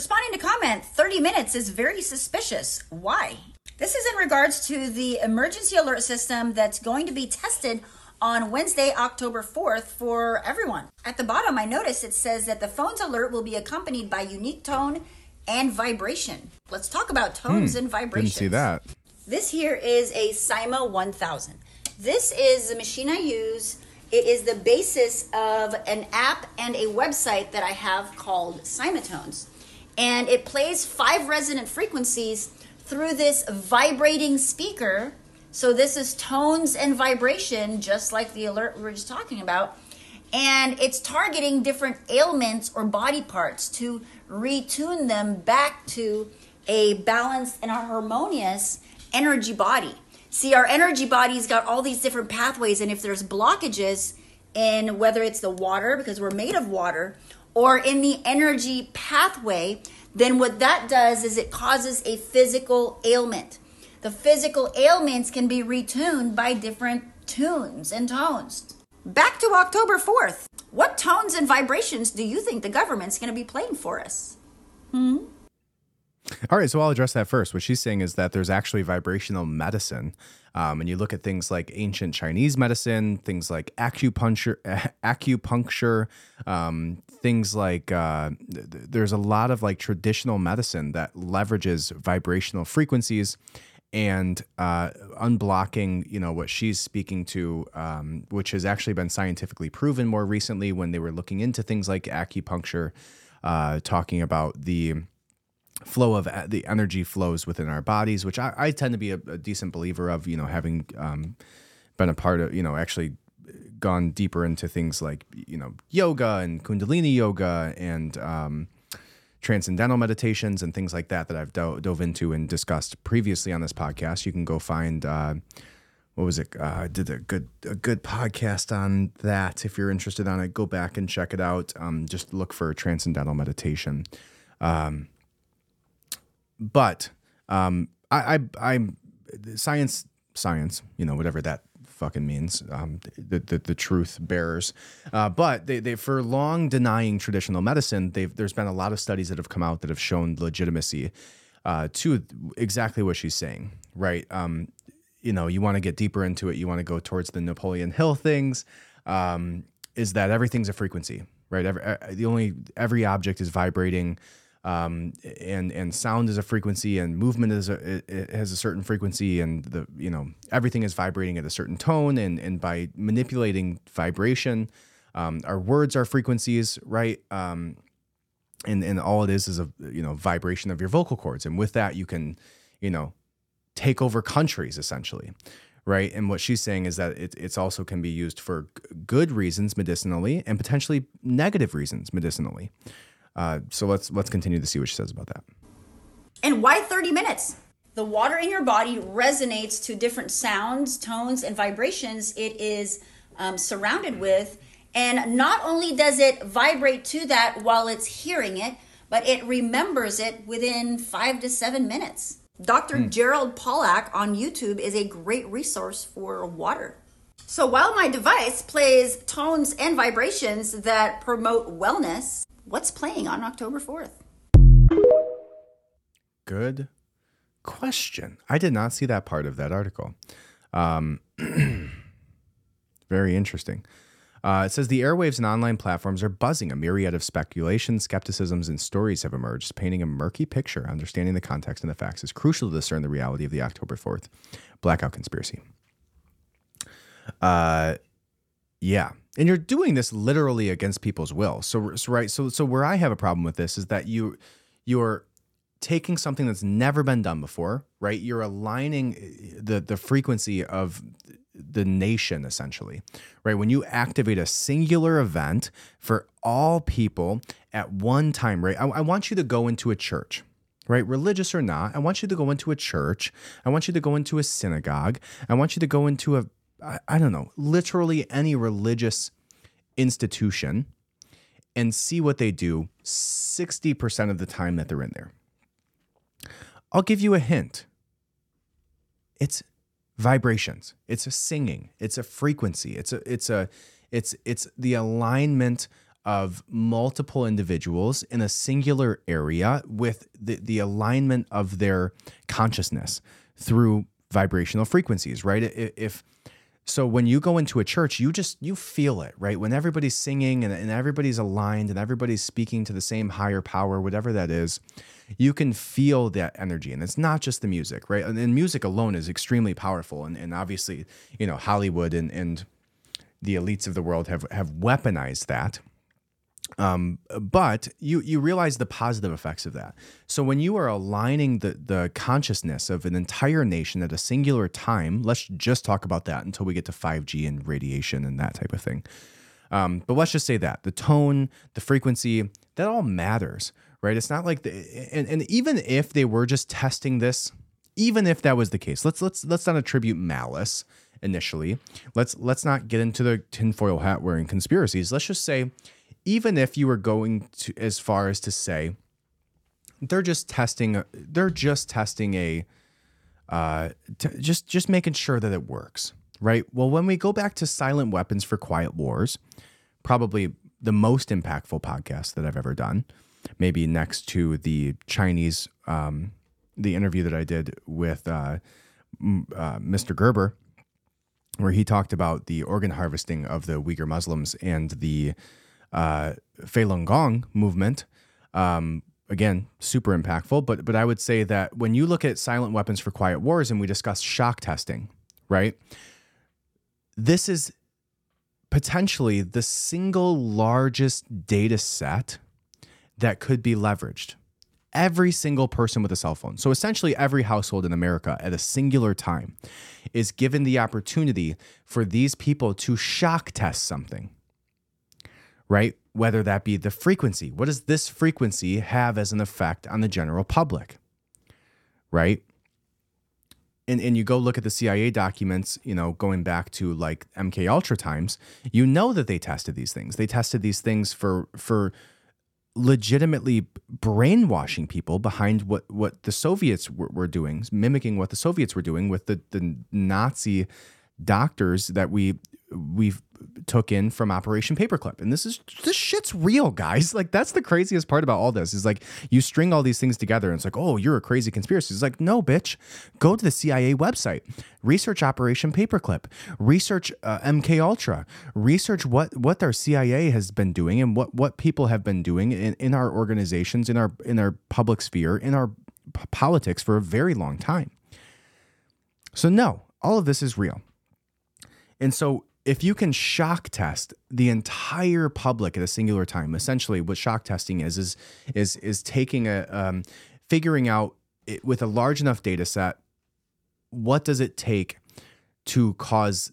Responding to comment 30 minutes is very suspicious. Why? This is in regards to the emergency alert system that's going to be tested on Wednesday, October 4th for everyone. At the bottom, I notice it says that the phone's alert will be accompanied by unique tone and vibration. Let's talk about tones hmm, and vibrations. Didn't see that. This here is a Cyma 1000. This is the machine I use. It is the basis of an app and a website that I have called Cymatones. And it plays five resonant frequencies through this vibrating speaker. So this is tones and vibration, just like the alert we were just talking about. And it's targeting different ailments or body parts to retune them back to a balanced and a harmonious energy body. See, our energy body's got all these different pathways, and if there's blockages in whether it's the water, because we're made of water, or in the energy pathway, then what that does is it causes a physical ailment. The physical ailments can be retuned by different tunes and tones. Back to October 4th. What tones and vibrations do you think the government's going to be playing for us? Hmm? All right, so I'll address that first. What she's saying is that there's actually vibrational medicine. Um, and you look at things like ancient Chinese medicine, things like acupuncture, acupuncture, um, things like uh, th- there's a lot of like traditional medicine that leverages vibrational frequencies and uh, unblocking, you know, what she's speaking to, um, which has actually been scientifically proven more recently when they were looking into things like acupuncture, uh, talking about the flow of the energy flows within our bodies, which I, I tend to be a, a, decent believer of, you know, having um, been a part of, you know, actually gone deeper into things like, you know, yoga and Kundalini yoga and, um, transcendental meditations and things like that that I've do- dove into and discussed previously on this podcast. You can go find uh, what was it? Uh, I did a good a good podcast on that. If you're interested on it, go back and check it out. Um, just look for transcendental meditation. Um, but um, I, I, I, science, science, you know, whatever that fucking means, um, the, the, the truth bearers. Uh, but they, they, for long denying traditional medicine, they've, there's been a lot of studies that have come out that have shown legitimacy uh, to exactly what she's saying, right? Um, you know, you want to get deeper into it, you want to go towards the Napoleon Hill things, um, is that everything's a frequency, right? Every, uh, the only, every object is vibrating um, and and sound is a frequency and movement is a it, has a certain frequency and the you know everything is vibrating at a certain tone and and by manipulating vibration um, our words are frequencies right? Um, and and all it is is a you know vibration of your vocal cords. And with that you can you know take over countries essentially right? And what she's saying is that it it's also can be used for good reasons medicinally and potentially negative reasons medicinally uh, so let's let's continue to see what she says about that. And why 30 minutes? The water in your body resonates to different sounds, tones, and vibrations it is um, surrounded with. And not only does it vibrate to that while it's hearing it, but it remembers it within five to seven minutes. Dr. Mm. Gerald Pollack on YouTube is a great resource for water. So while my device plays tones and vibrations that promote wellness, what's playing on October 4th? Good question. I did not see that part of that article. Um, very interesting. Uh, it says the airwaves and online platforms are buzzing. A myriad of speculations, skepticisms, and stories have emerged, painting a murky picture. Understanding the context and the facts is crucial to discern the reality of the October 4th blackout conspiracy. Uh, yeah and you're doing this literally against people's will. So, so right, so so where I have a problem with this is that you you're taking something that's never been done before, right? You're aligning eh, the the frequency of the nation essentially, right? When you activate a singular event for all people at one time, right? I, I want you to go into a church, right? Religious or not, I want you to go into a church. I want you to go into a synagogue. I want you to go into a I, I don't know, literally any religious institution and see what they do 60% of the time that they're in there. I'll give you a hint. It's vibrations. It's a singing. It's a frequency. It's a it's a it's it's the alignment of multiple individuals in a singular area with the, the alignment of their consciousness through vibrational frequencies, right? If so when you go into a church, you just you feel it, right? When everybody's singing and, and everybody's aligned and everybody's speaking to the same higher power, whatever that is, you can feel that energy. And it's not just the music, right? And, and music alone is extremely powerful. And, and obviously, you know, Hollywood and, and the elites of the world have have weaponized that um, but you you realize the positive effects of that. So when you are aligning the the consciousness of an entire nation at a singular time, let's just talk about that until we get to 5G and radiation and that type of thing. Um, but let's just say that the tone, the frequency, that all matters, right? It's not like the and, and even if they were just testing this, even if that was the case, let's let's let's not attribute malice initially. Let's let's not get into the tinfoil hat wearing conspiracies. Let's just say even if you were going to as far as to say they're just testing they're just testing a uh, t- just just making sure that it works right? Well when we go back to silent weapons for quiet wars probably the most impactful podcast that i've ever done maybe next to the chinese um, the interview that i did with uh, uh, mr gerber where he talked about the organ harvesting of the uyghur muslims and the uh, Falun Gong movement. Um, again, super impactful. But but I would say that when you look at silent weapons for quiet wars, and we discuss shock testing, right? This is potentially the single largest data set that could be leveraged. Every single person with a cell phone. So essentially, every household in America at a singular time is given the opportunity for these people to shock test something right? Whether that be the frequency. What does this frequency have as an effect on the general public? Right? and, and you go look at the CIA documents, you know, going back to like MK Ultra times, you know that they tested these things. They tested these things for for legitimately brainwashing people behind what what the Soviets were, were doing, mimicking what the Soviets were doing with the the Nazi doctors that we we took in from Operation Paperclip. And this is this shit's real, guys. Like that's the craziest part about all this is like you string all these things together and it's like, oh, you're a crazy conspiracy. It's like, no, bitch. Go to the CIA website, research Operation Paperclip, research uh, MK Ultra, research what what our CIA has been doing and what what people have been doing in, in our organizations, in our in our public sphere, in our p- politics for a very long time. So no, all of this is real. And so if you can shock test the entire public at a singular time, essentially what shock testing is is is is taking a um, figuring out it, with a large enough data set, what does it take to cause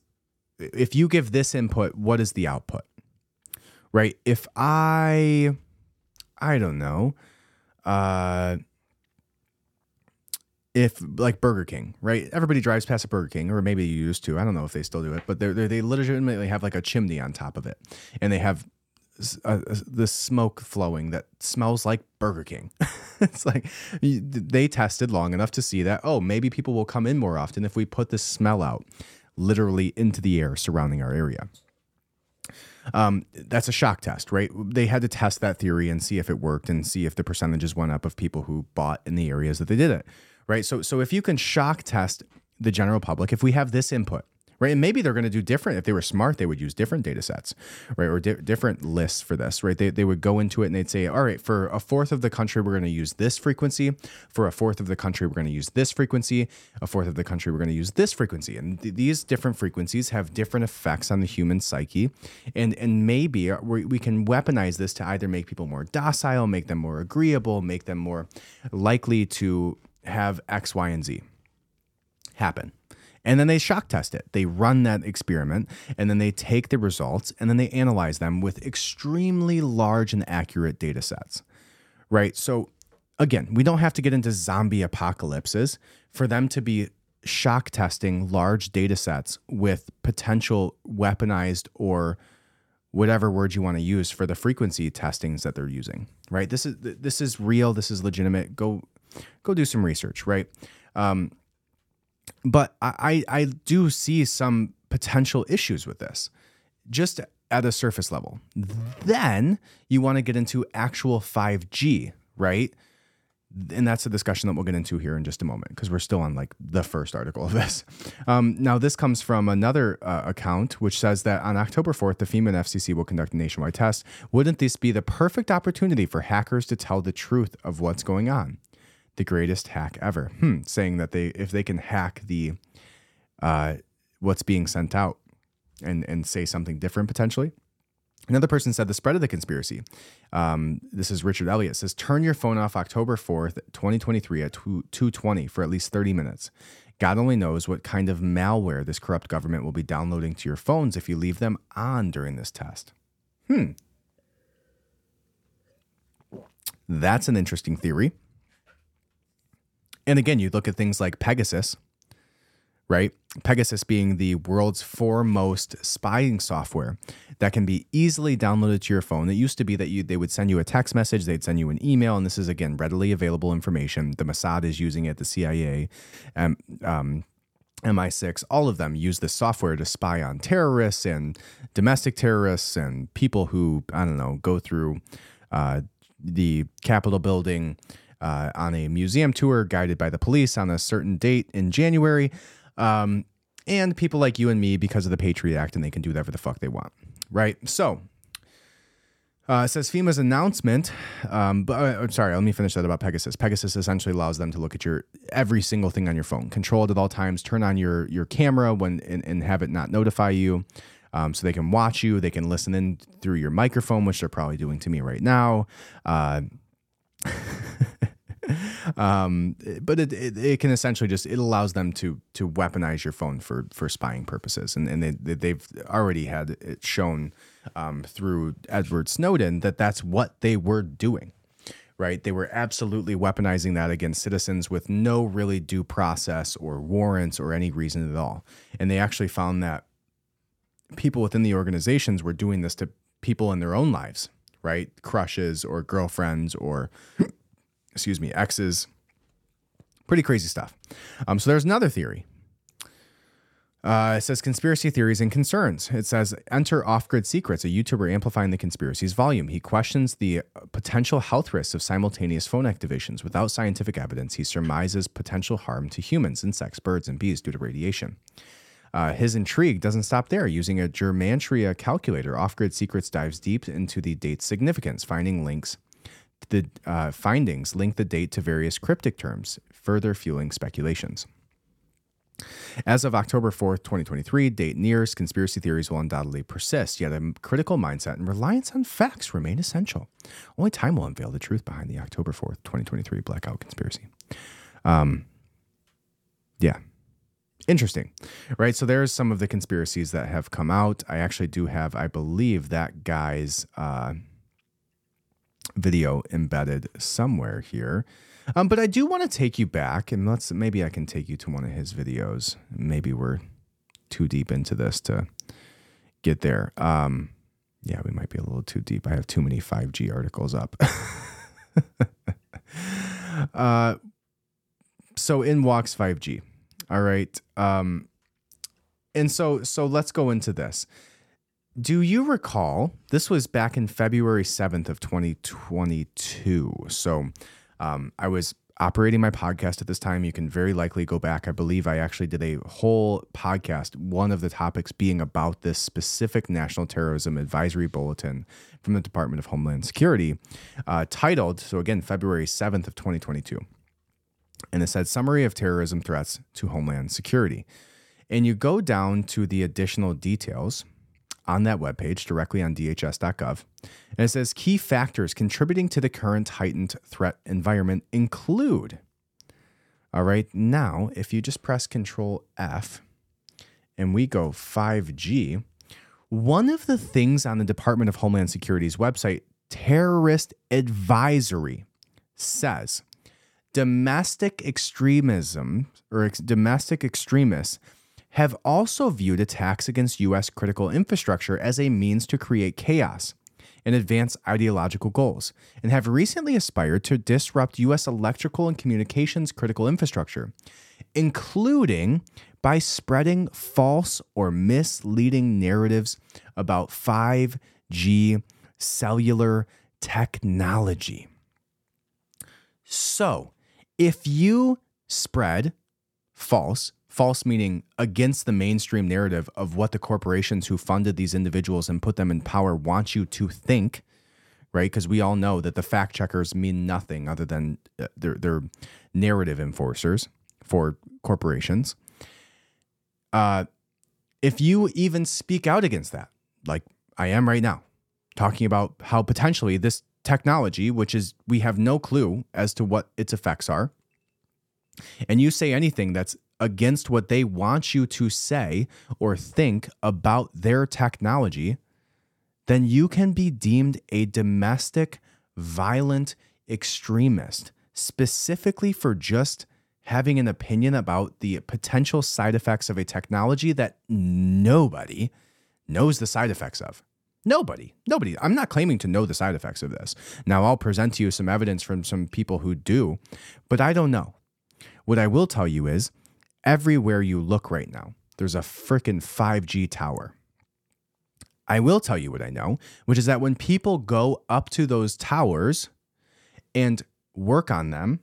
if you give this input, what is the output? Right? If I I don't know, uh if like Burger King, right? Everybody drives past a Burger King, or maybe you used to. I don't know if they still do it, but they're they legitimately have like a chimney on top of it, and they have uh, the smoke flowing that smells like Burger King. it's like they tested long enough to see that oh maybe people will come in more often if we put this smell out literally into the air surrounding our area. Um, that's a shock test, right? They had to test that theory and see if it worked and see if the percentages went up of people who bought in the areas that they did it right? So so if you can shock test the general public, if we have this input, right, and maybe they're going to do different. If they were smart, they would use different data sets, right, or di- different lists for this, right? They they would go into it and they'd say, all right, for a fourth of the country, we're going to use this frequency. For a fourth of the country, we're going to use this frequency. A fourth of the country, we're going to use this frequency, and th- these different frequencies have different effects on the human psyche, and and maybe we, we can weaponize this to either make people more docile, make them more agreeable, make them more likely to have X, Y, and Z happen. And then they shock test it. They run that experiment and then they take the results and then they analyze them with extremely large and accurate data sets. Right? So, again, we don't have to get into zombie apocalypses for them to be shock testing large data sets with potential weaponized or whatever word you want to use for the frequency testings that they're using. Right? This is this is real, this is legitimate. Go go do some research, right? Um, but I, I do see some potential issues with this, just at a surface level. Then you want to get into actual 5G, right? And that's a discussion that we'll get into here in just a moment because we're still on like the first article of this. Um, now, this comes from another uh, account which says that on October 4th, the FEMA and FCC will conduct a nationwide test. Wouldn't this be the perfect opportunity for hackers to tell the truth of what's going on? The greatest hack ever. Hmm, saying that they if they can hack the uh, what's being sent out and and say something different potentially. Another person said the spread of the conspiracy. Um, this is Richard Elliott says turn your phone off October fourth, twenty twenty three at two twenty for at least thirty minutes. God only knows what kind of malware this corrupt government will be downloading to your phones if you leave them on during this test. Hmm. That's an interesting theory. And again, you look at things like Pegasus, right? Pegasus being the world's foremost spying software that can be easily downloaded to your phone. It used to be that you they would send you a text message, they'd send you an email, and this is again readily available information. The Mossad is using it, the CIA, and um, MI6, all of them use this software to spy on terrorists and domestic terrorists and people who I don't know go through uh, the Capitol building uh, on a museum tour guided by the police on a certain date in January. Um, and people like you and me because of the Patriot Act, and they can do whatever the fuck they want, right? So, uh, it says FEMA's announcement. Um, but uh, I'm sorry, let me finish that about Pegasus. Pegasus essentially allows them to look at your every single thing on your phone, control it at all times, turn on your your camera when and, and have it not notify you, um, so they can watch you, they can listen in through your microphone, which they're probably doing to me right now. Uh, um, but it, it, it, can essentially just it allows them to to weaponize your phone for for spying purposes, and and they they've already had it shown um, through Edward Snowden that that's what they were doing, right? They were absolutely weaponizing that against citizens with no really due process or warrants or any reason at all. And they actually found that people within the organizations were doing this to people in their own lives, right? Crushes or girlfriends or, excuse me, exes. Pretty crazy stuff. Um, so there's another theory. Uh, it says conspiracy theories and concerns. It says enter off grid secrets, a YouTuber amplifying the conspiracy's volume. He questions the uh, potential health risks of simultaneous phone activations. Without scientific evidence, he surmises potential harm to humans, insects, birds, and bees due to radiation. Uh, his intrigue doesn't stop there. Using a Germantria calculator, Off Grid Secrets dives deep into the date's significance, finding links. The uh, findings link the date to various cryptic terms, further fueling speculations. As of October 4th, 2023, date nears, conspiracy theories will undoubtedly persist, yet a critical mindset and reliance on facts remain essential. Only time will unveil the truth behind the October 4th, 2023 blackout conspiracy. Um, yeah. Interesting, right? So there's some of the conspiracies that have come out. I actually do have, I believe, that guy's uh, video embedded somewhere here. Um, but I do want to take you back, and let's maybe I can take you to one of his videos. Maybe we're too deep into this to get there. Um, yeah, we might be a little too deep. I have too many 5G articles up. uh, so in walks 5G. All right. Um, and so so let's go into this. Do you recall this was back in February 7th of 2022. So um, I was operating my podcast at this time. You can very likely go back. I believe I actually did a whole podcast, one of the topics being about this specific National Terrorism Advisory Bulletin from the Department of Homeland Security, uh, titled, so again, February 7th of 2022. And it said Summary of Terrorism Threats to Homeland Security. And you go down to the additional details on that webpage directly on dhs.gov. And it says key factors contributing to the current heightened threat environment include. All right, now if you just press Control F and we go 5G, one of the things on the Department of Homeland Security's website, Terrorist Advisory, says domestic extremism or ex- domestic extremists have also viewed attacks against U.S. critical infrastructure as a means to create chaos and advance ideological goals, and have recently aspired to disrupt U.S. electrical and communications critical infrastructure, including by spreading false or misleading narratives about 5G cellular technology. So, if you spread false, false meaning against the mainstream narrative of what the corporations who funded these individuals and put them in power want you to think, right? Because we all know that the fact checkers mean nothing other than uh, they're, they're narrative enforcers for corporations. Uh, if you even speak out against that, like I am right now, talking about how potentially this technology, which is we have no clue as to what its effects are, and you say anything that's against what they want you to say or think about their technology, then you can be deemed a domestic violent extremist, specifically for just having an opinion about the potential side effects of a technology that nobody knows the side effects of. Nobody, nobody. I'm not claiming to know the side effects of this. Now, I'll present to you some evidence from some people who do, but I don't know. What I will tell you is everywhere you look right now, there's a freaking 5G tower. I will tell you what I know, which is that when people go up to those towers and work on them,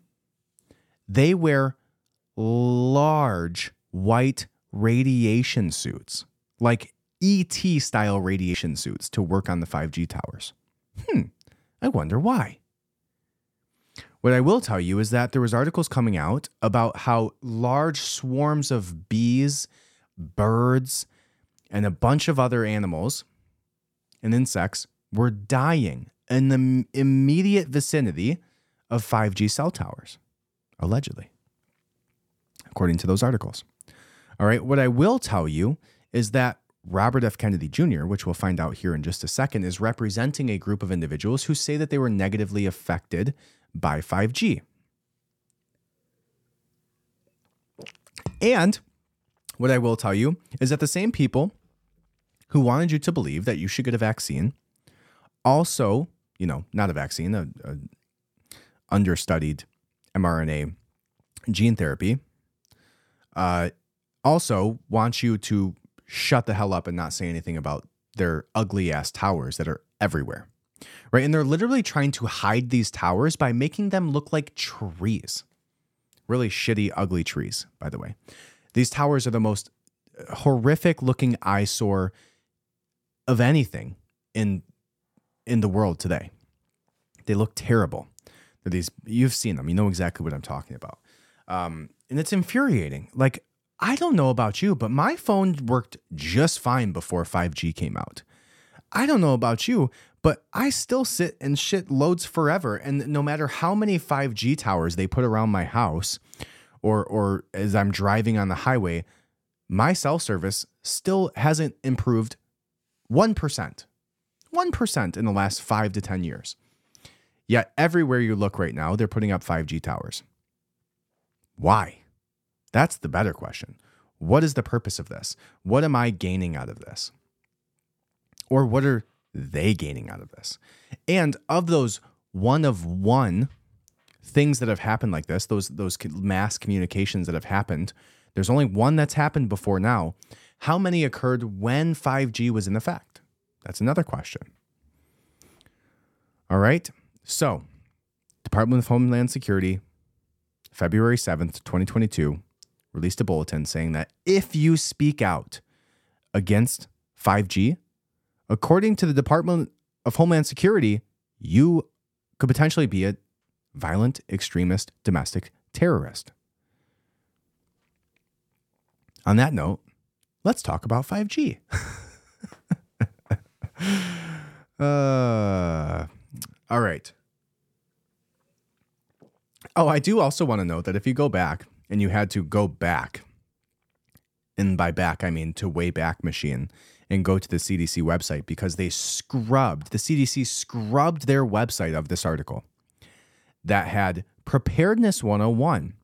they wear large white radiation suits, like ET style radiation suits, to work on the 5G towers. Hmm, I wonder why. What I will tell you is that there was articles coming out about how large swarms of bees, birds, and a bunch of other animals and insects were dying in the immediate vicinity of 5G cell towers, allegedly, according to those articles. All right, what I will tell you is that Robert F. Kennedy Jr., which we'll find out here in just a second, is representing a group of individuals who say that they were negatively affected by 5G. And what I will tell you is that the same people who wanted you to believe that you should get a vaccine also, you know, not a vaccine, a, a understudied mRNA gene therapy, uh, also want you to shut the hell up and not say anything about their ugly ass towers that are everywhere. Right. And they're literally trying to hide these towers by making them look like trees. Really shitty, ugly trees, by the way. These towers are the most horrific looking eyesore of anything in in the world today. They look terrible. They're these you've seen them. You know exactly what I'm talking about. Um, and it's infuriating. Like I don't know about you, but my phone worked just fine before 5G came out. I don't know about you, but I still sit and shit loads forever. And no matter how many 5G towers they put around my house or or as I'm driving on the highway, my cell service still hasn't improved 1%. 1% in the last 5 to 10 years. Yet everywhere you look right now, they're putting up 5G towers. Why? That's the better question. What is the purpose of this? What am I gaining out of this? Or what are they gaining out of this? And of those one of one things that have happened like this, those those mass communications that have happened, there's only one that's happened before now. How many occurred when 5G was in effect? That's another question. All right. So, Department of Homeland Security, February 7th, 2022, released a bulletin saying that if you speak out against 5G, according to the Department of Homeland Security, you could potentially be a violent extremist domestic terrorist. On that note, let's talk about 5G. uh, all right. Oh, I do also want to note that if you go back and you had to go back, and by back, I mean to Wayback Machine, and go to the CDC website because they scrubbed, the CDC scrubbed their website of this article that had Preparedness 101,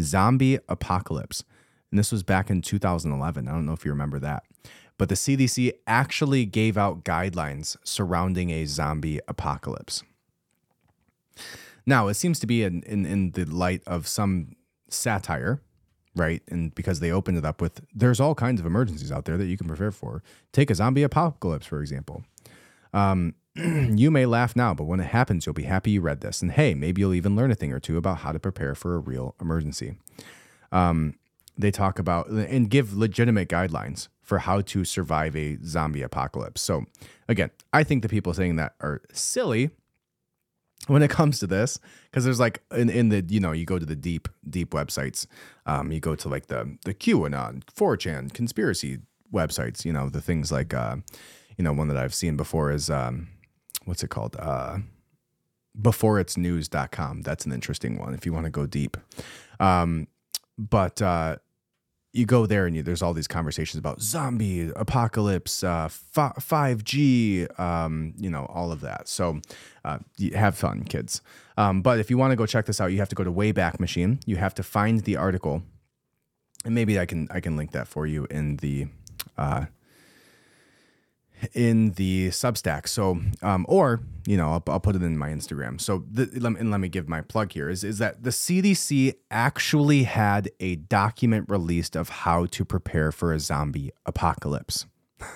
Zombie Apocalypse. And this was back in 2011. I don't know if you remember that. But the CDC actually gave out guidelines surrounding a zombie apocalypse. Now, it seems to be in, in, in the light of some satire, right? And because they opened it up with there's all kinds of emergencies out there that you can prepare for. Take a zombie apocalypse, for example. Um, you may laugh now, but when it happens, you'll be happy you read this. And hey, maybe you'll even learn a thing or two about how to prepare for a real emergency. Um, they talk about and give legitimate guidelines for how to survive a zombie apocalypse. So, again, I think the people saying that are silly when it comes to this because there's like in, in the you know you go to the deep deep websites um you go to like the the qanon 4chan conspiracy websites you know the things like uh you know one that i've seen before is um what's it called? Uh beforeitsnews.com that's an interesting one if you want to go deep. Um but uh you go there and you, there's all these conversations about zombie apocalypse, uh, five G, um, you know, all of that. So uh, have fun, kids. Um, but if you want to go check this out, you have to go to Wayback Machine. You have to find the article, and maybe I can I can link that for you in the uh, in the Substack. So, um, or you know, I'll, I'll, put it in my Instagram. So, the, let, and let me give my plug here is is that the CDC actually had a document released of how to prepare for a zombie apocalypse.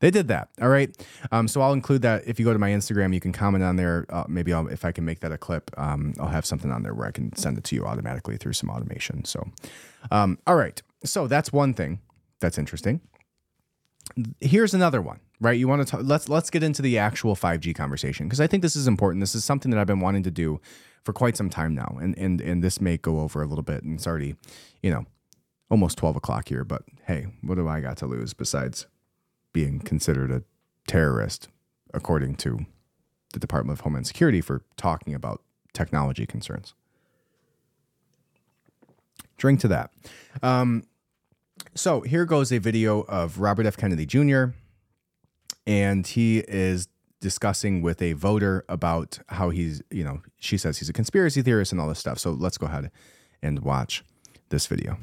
they did that. All right. Um, so I'll include that if you go to my Instagram, you can comment on there. Uh, maybe I'll, if I can make that a clip, um, I'll have something on there where I can send it to you automatically through some automation. So, um, all right. So that's one thing that's interesting here's another one right? You want to talk, let's let's get into the actual 5g conversation because i think this is important. This is something that i've been wanting to do for quite some time now and and and this may go over a little bit and it's already you know almost 12 o'clock here but hey what do i got to lose besides being considered a terrorist according to the department of homeland security for talking about technology concerns? Drink to that. Um, So here goes a video of Robert F. Kennedy Jr. and he is discussing with a voter about how he's, you know, she says he's a conspiracy theorist and all this stuff. So let's go ahead and watch this video.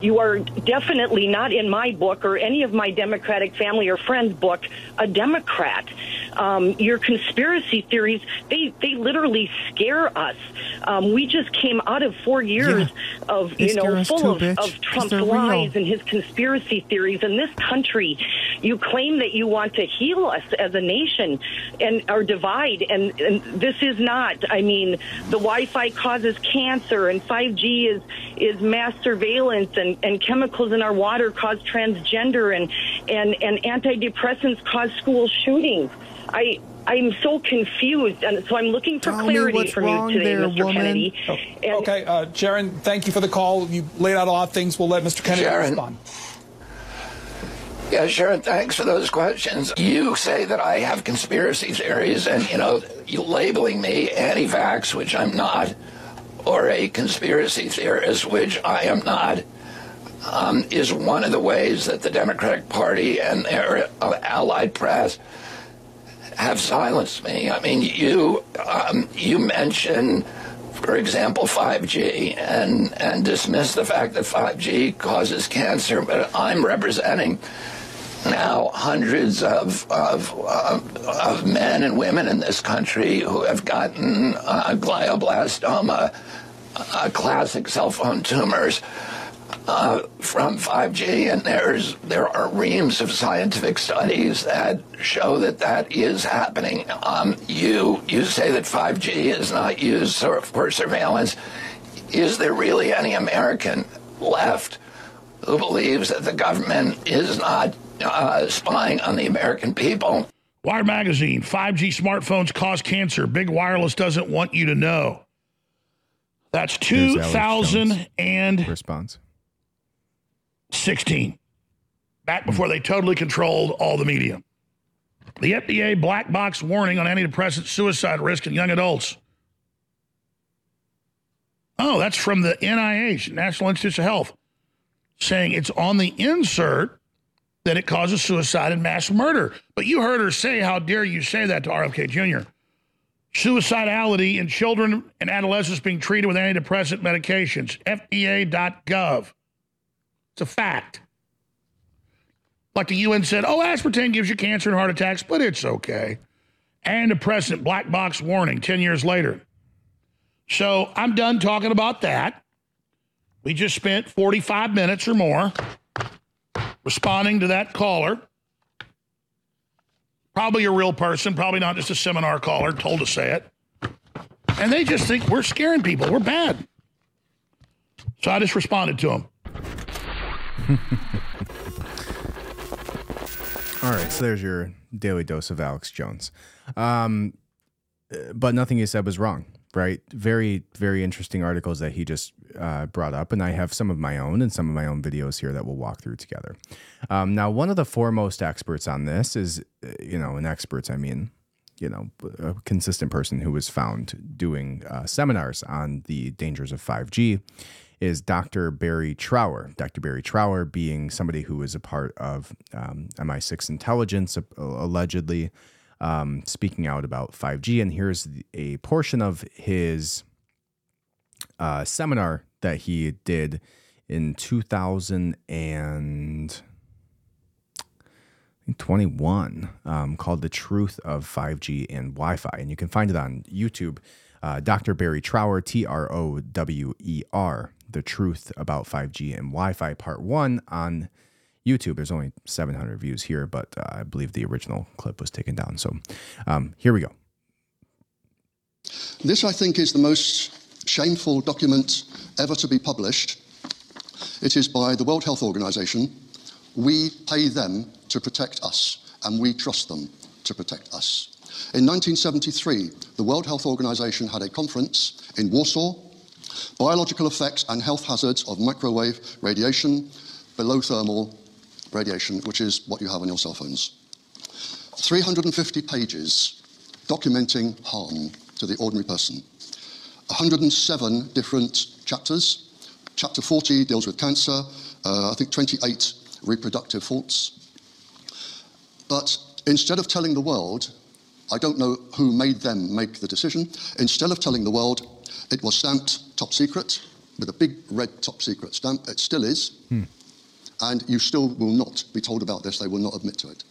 You are definitely not in my book or any of my Democratic family or friends' book a Democrat. Um, your conspiracy theories, they, they literally scare us. Um, we just came out of four years Yeah. of, They you know, full too, of, bitch, of Trump's they're real. lies and his conspiracy theories. In this country, you claim that you want to heal us as a nation and or divide, and, and this is not. I mean, the Wi-Fi causes cancer, and 5G is is mass surveillance, and, and chemicals in our water cause transgender, and and and antidepressants cause school shootings. I. I'm so confused, and so I'm looking for Tell clarity from you today, there, Mr. woman. Kennedy. And- Okay, uh, Sharon, thank you for the call. You laid out a lot of things. We'll let Mr. Kennedy Sharon. respond. Yeah, Sharon, thanks for those questions. You say that I have conspiracy theories, and you know, you labeling me anti-vax, which I'm not, or a conspiracy theorist, which I am not, um, is one of the ways that the Democratic Party and their uh, allied press have silenced me. I mean, you um, you mention, for example, 5G and and dismiss the fact that 5G causes cancer, but I'm representing now hundreds of of, of, of men and women in this country who have gotten uh, glioblastoma, uh, classic cell phone tumors uh, from 5G, and there's there are reams of scientific studies that show that that is happening. Um, you you say that 5G is not used for surveillance. Is there really any American left who believes that the government is not uh, spying on the American people? Wired magazine: 5G smartphones cause cancer. Big wireless doesn't want you to know. That's 2000 and response. 16, back before they totally controlled all the media. The FDA black box warning on antidepressant suicide risk in young adults. Oh, that's from the NIH, National Institutes of Health, saying it's on the insert that it causes suicide and mass murder. But you heard her say, How dare you say that to RFK Jr. Suicidality in children and adolescents being treated with antidepressant medications, FDA.gov. It's a fact. Like the UN said, oh, aspartame gives you cancer and heart attacks, but it's okay. And a Antidepressant black box warning 10 years later. So I'm done talking about that. We just spent 45 minutes or more responding to that caller. Probably a real person, probably not just a seminar caller told to say it. And they just think we're scaring people. We're bad. So I just responded to them. All right, so there's your daily dose of Alex Jones. Um, uh, but nothing he said was wrong, right? Very, very interesting articles that he just uh, brought up, and I have some of my own and some of my own videos here that we'll walk through together. Um, now, one of the foremost experts on this is, uh, you know, an expert. I mean, you know, a consistent person who was found doing uh, seminars on the dangers of 5G is Dr. Barry Trower. Dr. Barry Trower being somebody who was a part of um, MI6 intelligence, uh, allegedly um, speaking out about 5G. And here's a portion of his uh, seminar that he did in 2021 um, called The Truth of 5G and Wi Fi. And you can find it on YouTube. Uh, Dr. Barry Trower, T R O W E R, The Truth About 5G and Wi Fi, Part 1 on YouTube. There's only 700 views here, but uh, I believe the original clip was taken down. So um, here we go. This, I think, is the most shameful document ever to be published. It is by the World Health Organization. We pay them to protect us, and we trust them to protect us. In 1973, the World Health Organization had a conference in Warsaw biological effects and health hazards of microwave radiation, below thermal radiation, which is what you have on your cell phones. 350 pages documenting harm to the ordinary person. 107 different chapters Chapter 40 deals with cancer, uh, I think 28 reproductive faults. But instead of telling the world, I don't know who made them make the decision, instead of telling the world, it was stamped top secret with a big red top secret stamp. It still is. Hmm. And you still will not be told about this. They will not admit to it,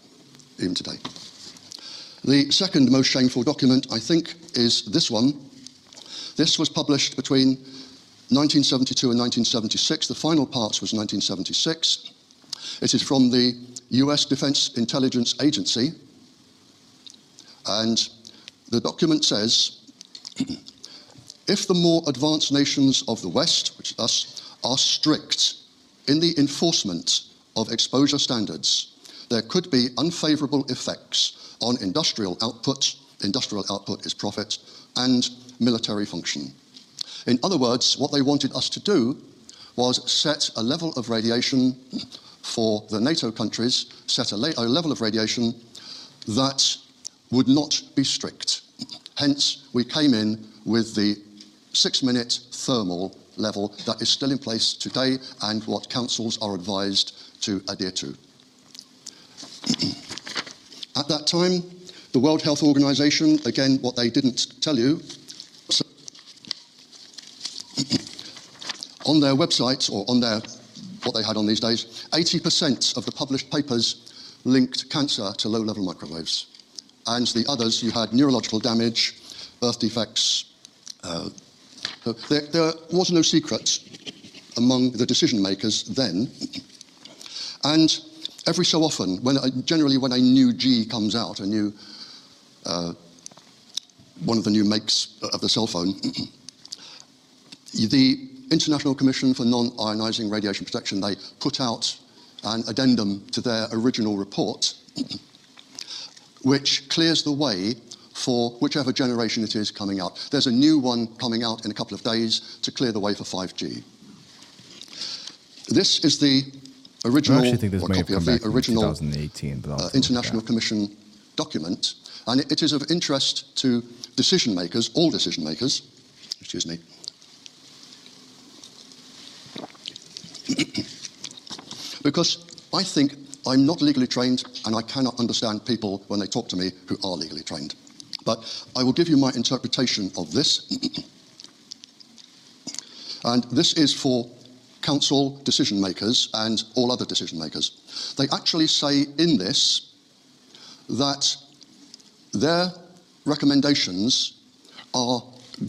even today. The second most shameful document, I think, is this one. This was published between 1972 and 1976. The final parts was 1976. It is from the US Defense Intelligence Agency. And the document says if the more advanced nations of the West, which is us, are strict in the enforcement of exposure standards, there could be unfavorable effects on industrial output, industrial output is profit, and military function. In other words, what they wanted us to do was set a level of radiation for the NATO countries, set a, a level of radiation that would not be strict. Hence, we came in with the six minute thermal level that is still in place today and what councils are advised to adhere to. At that time, the World Health Organization, again, what they didn't tell you, on their website or on their what they had on these days, 80% of the published papers linked cancer to low level microwaves. And the others, you had neurological damage, birth defects. Uh, there, there was no secret among the decision makers then. And every so often, when generally when a new G comes out, a new uh, one of the new makes of the cell phone, the International Commission for Non-Ionizing Radiation Protection, they put out an addendum to their original report, which clears the way for whichever generation it is coming out. There's a new one coming out in a couple of days to clear the way for 5G. This is the original I actually think this or copy of the original 2018, uh, have to look International. Commission document, and it- it is of interest to decision makers, all decision makers, excuse me, because I think I'm not legally trained and I cannot understand people when they talk to me who are legally trained. But I will give you my interpretation of this. and this is for council decision makers and all other decision makers. They actually say in this that their recommendations are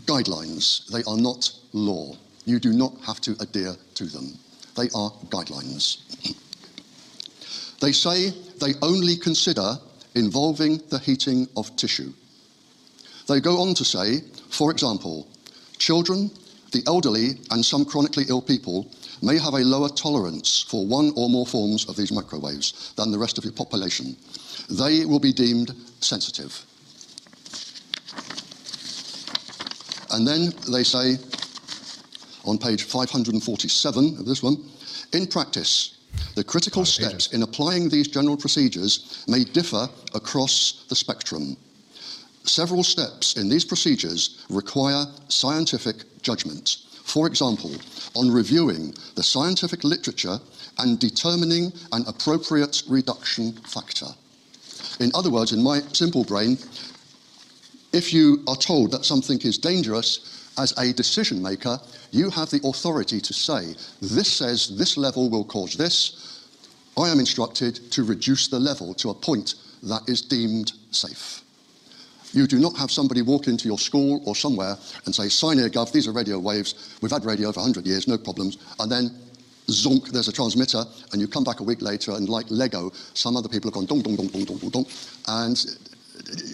guidelines, they are not law. You do not have to adhere to them. They are guidelines. They say they only consider involving the heating of tissue. They go on to say, for example, children, the elderly, and some chronically ill people may have a lower tolerance for one or more forms of these microwaves than the rest of the population. They will be deemed sensitive. And then they say, on page 547 of this one, in practice, the critical steps in applying these general procedures may differ across the spectrum. Several steps in these procedures require scientific judgment. For example, on reviewing the scientific literature and determining an appropriate reduction factor. In other words, in my simple brain, if you are told that something is dangerous as a decision maker, you have the authority to say, this says this level will cause this. I am instructed to reduce the level to a point that is deemed safe. You do not have somebody walk into your school or somewhere and say, sign here, Gov, these are radio waves. We've had radio for 100 years, no problems. And then, zonk, there's a transmitter, and you come back a week later, and like Lego, some other people have gone dong, dong, dong, dong, dong, dong, dong. And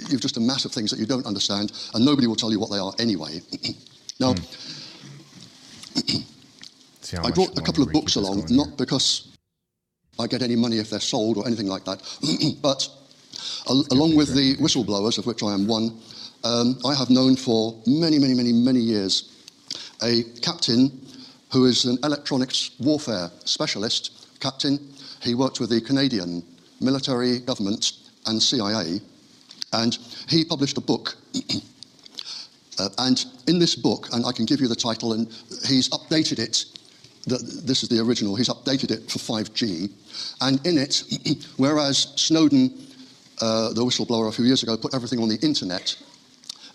you've just a mass of things that you don't understand, and nobody will tell you what they are anyway. now, I brought a couple of books along, not because I get any money if they're sold or anything like that, but al- along with the whistleblowers, of which I am one, um, I have known for many, many, many, many years a captain who is an electronics warfare specialist. Captain, he worked with the Canadian military government and CIA, and he published a book Uh, and in this book, and I can give you the title, and he's updated it the, this is the original. He's updated it for 5G. And in it, whereas Snowden, uh, the whistleblower a few years ago, put everything on the internet,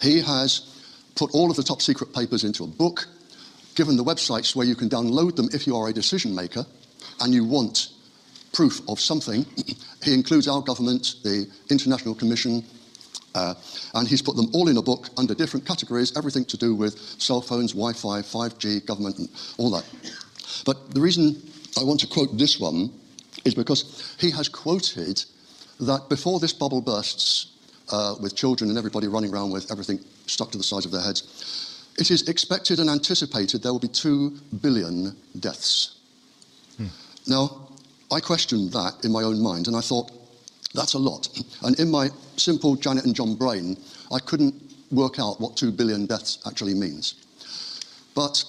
he has put all of the top secret papers into a book, given the websites where you can download them if you are a decision maker and you want proof of something. he includes our government, the International Commission, uh, and he's put them all in a book under different categories, everything to do with cell phones, Wi Fi, 5G, government, and all that. But the reason I want to quote this one is because he has quoted that before this bubble bursts, uh, with children and everybody running around with everything stuck to the sides of their heads, it is expected and anticipated there will be 2 billion deaths. Hmm. Now, I questioned that in my own mind, and I thought, that's a lot. And in my simple Janet and John brain, I couldn't work out what 2 billion deaths actually means. But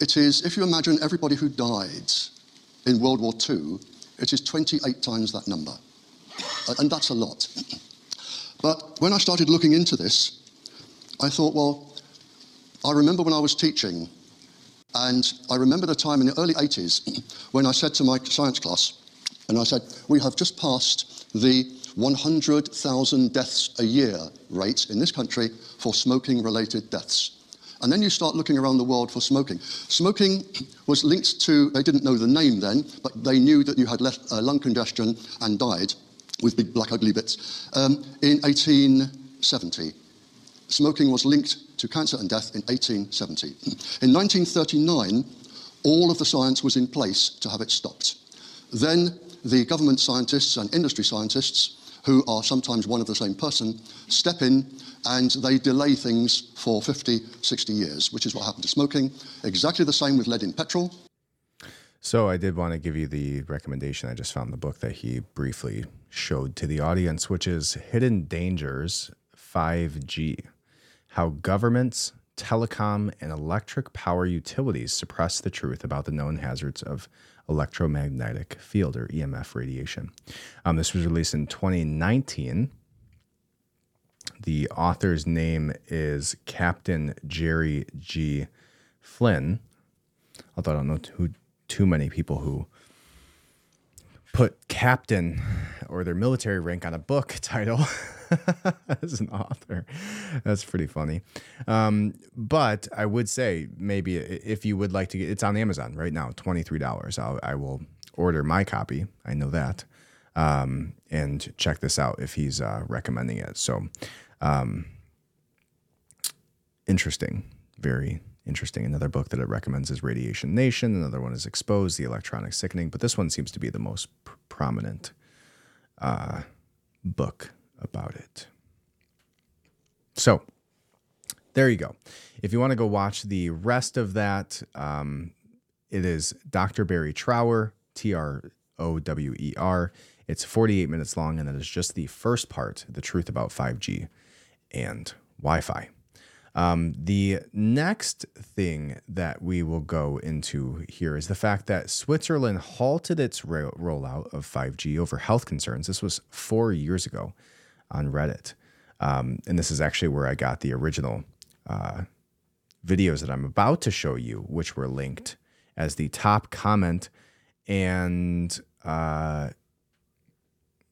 it is, if you imagine everybody who died in World War II, it is 28 times that number. And that's a lot. But when I started looking into this, I thought, well, I remember when I was teaching, and I remember the time in the early 80s when I said to my science class, and I said, we have just passed the 100,000 deaths a year rate in this country for smoking related deaths. And then you start looking around the world for smoking. Smoking was linked to, they didn't know the name then, but they knew that you had left, uh, lung congestion and died with big black ugly bits um, in 1870. Smoking was linked to cancer and death in 1870. In 1939, all of the science was in place to have it stopped. Then the government scientists and industry scientists who are sometimes one of the same person, step in and they delay things for 50, 60 years, which is what happened to smoking. Exactly the same with lead in petrol. So I did want to give you the recommendation. I just found the book that he briefly showed to the audience, which is Hidden Dangers 5G How Governments, Telecom, and Electric Power Utilities Suppress the Truth About the Known Hazards of electromagnetic field or EMF radiation. Um, this was released in 2019. The author's name is Captain Jerry G. Flynn. Although I don't know who, too many people who put captain or their military rank on a book title. as an author. That's pretty funny. Um, but I would say maybe if you would like to get, it's on Amazon right now, twenty three dollars. I will order my copy. I know that, um, and check this out if he's uh, recommending it. So, um, interesting, very interesting. Another book that it recommends is Radiation Nation. Another one is Exposed, The Electronic Sickening. But this one seems to be the most pr- prominent uh, book about it. So there you go. If you want to go watch the rest of that, um, it is Dr. Barry Trower, T R O W E R. It's 48 minutes long, and that is just the first part the truth about 5G and Wi Fi. Um, the next thing that we will go into here is the fact that Switzerland halted its ro- rollout of 5G over health concerns. This was four years ago on Reddit. Um, and this is actually where I got the original uh, videos that I'm about to show you, which were linked as the top comment. And uh,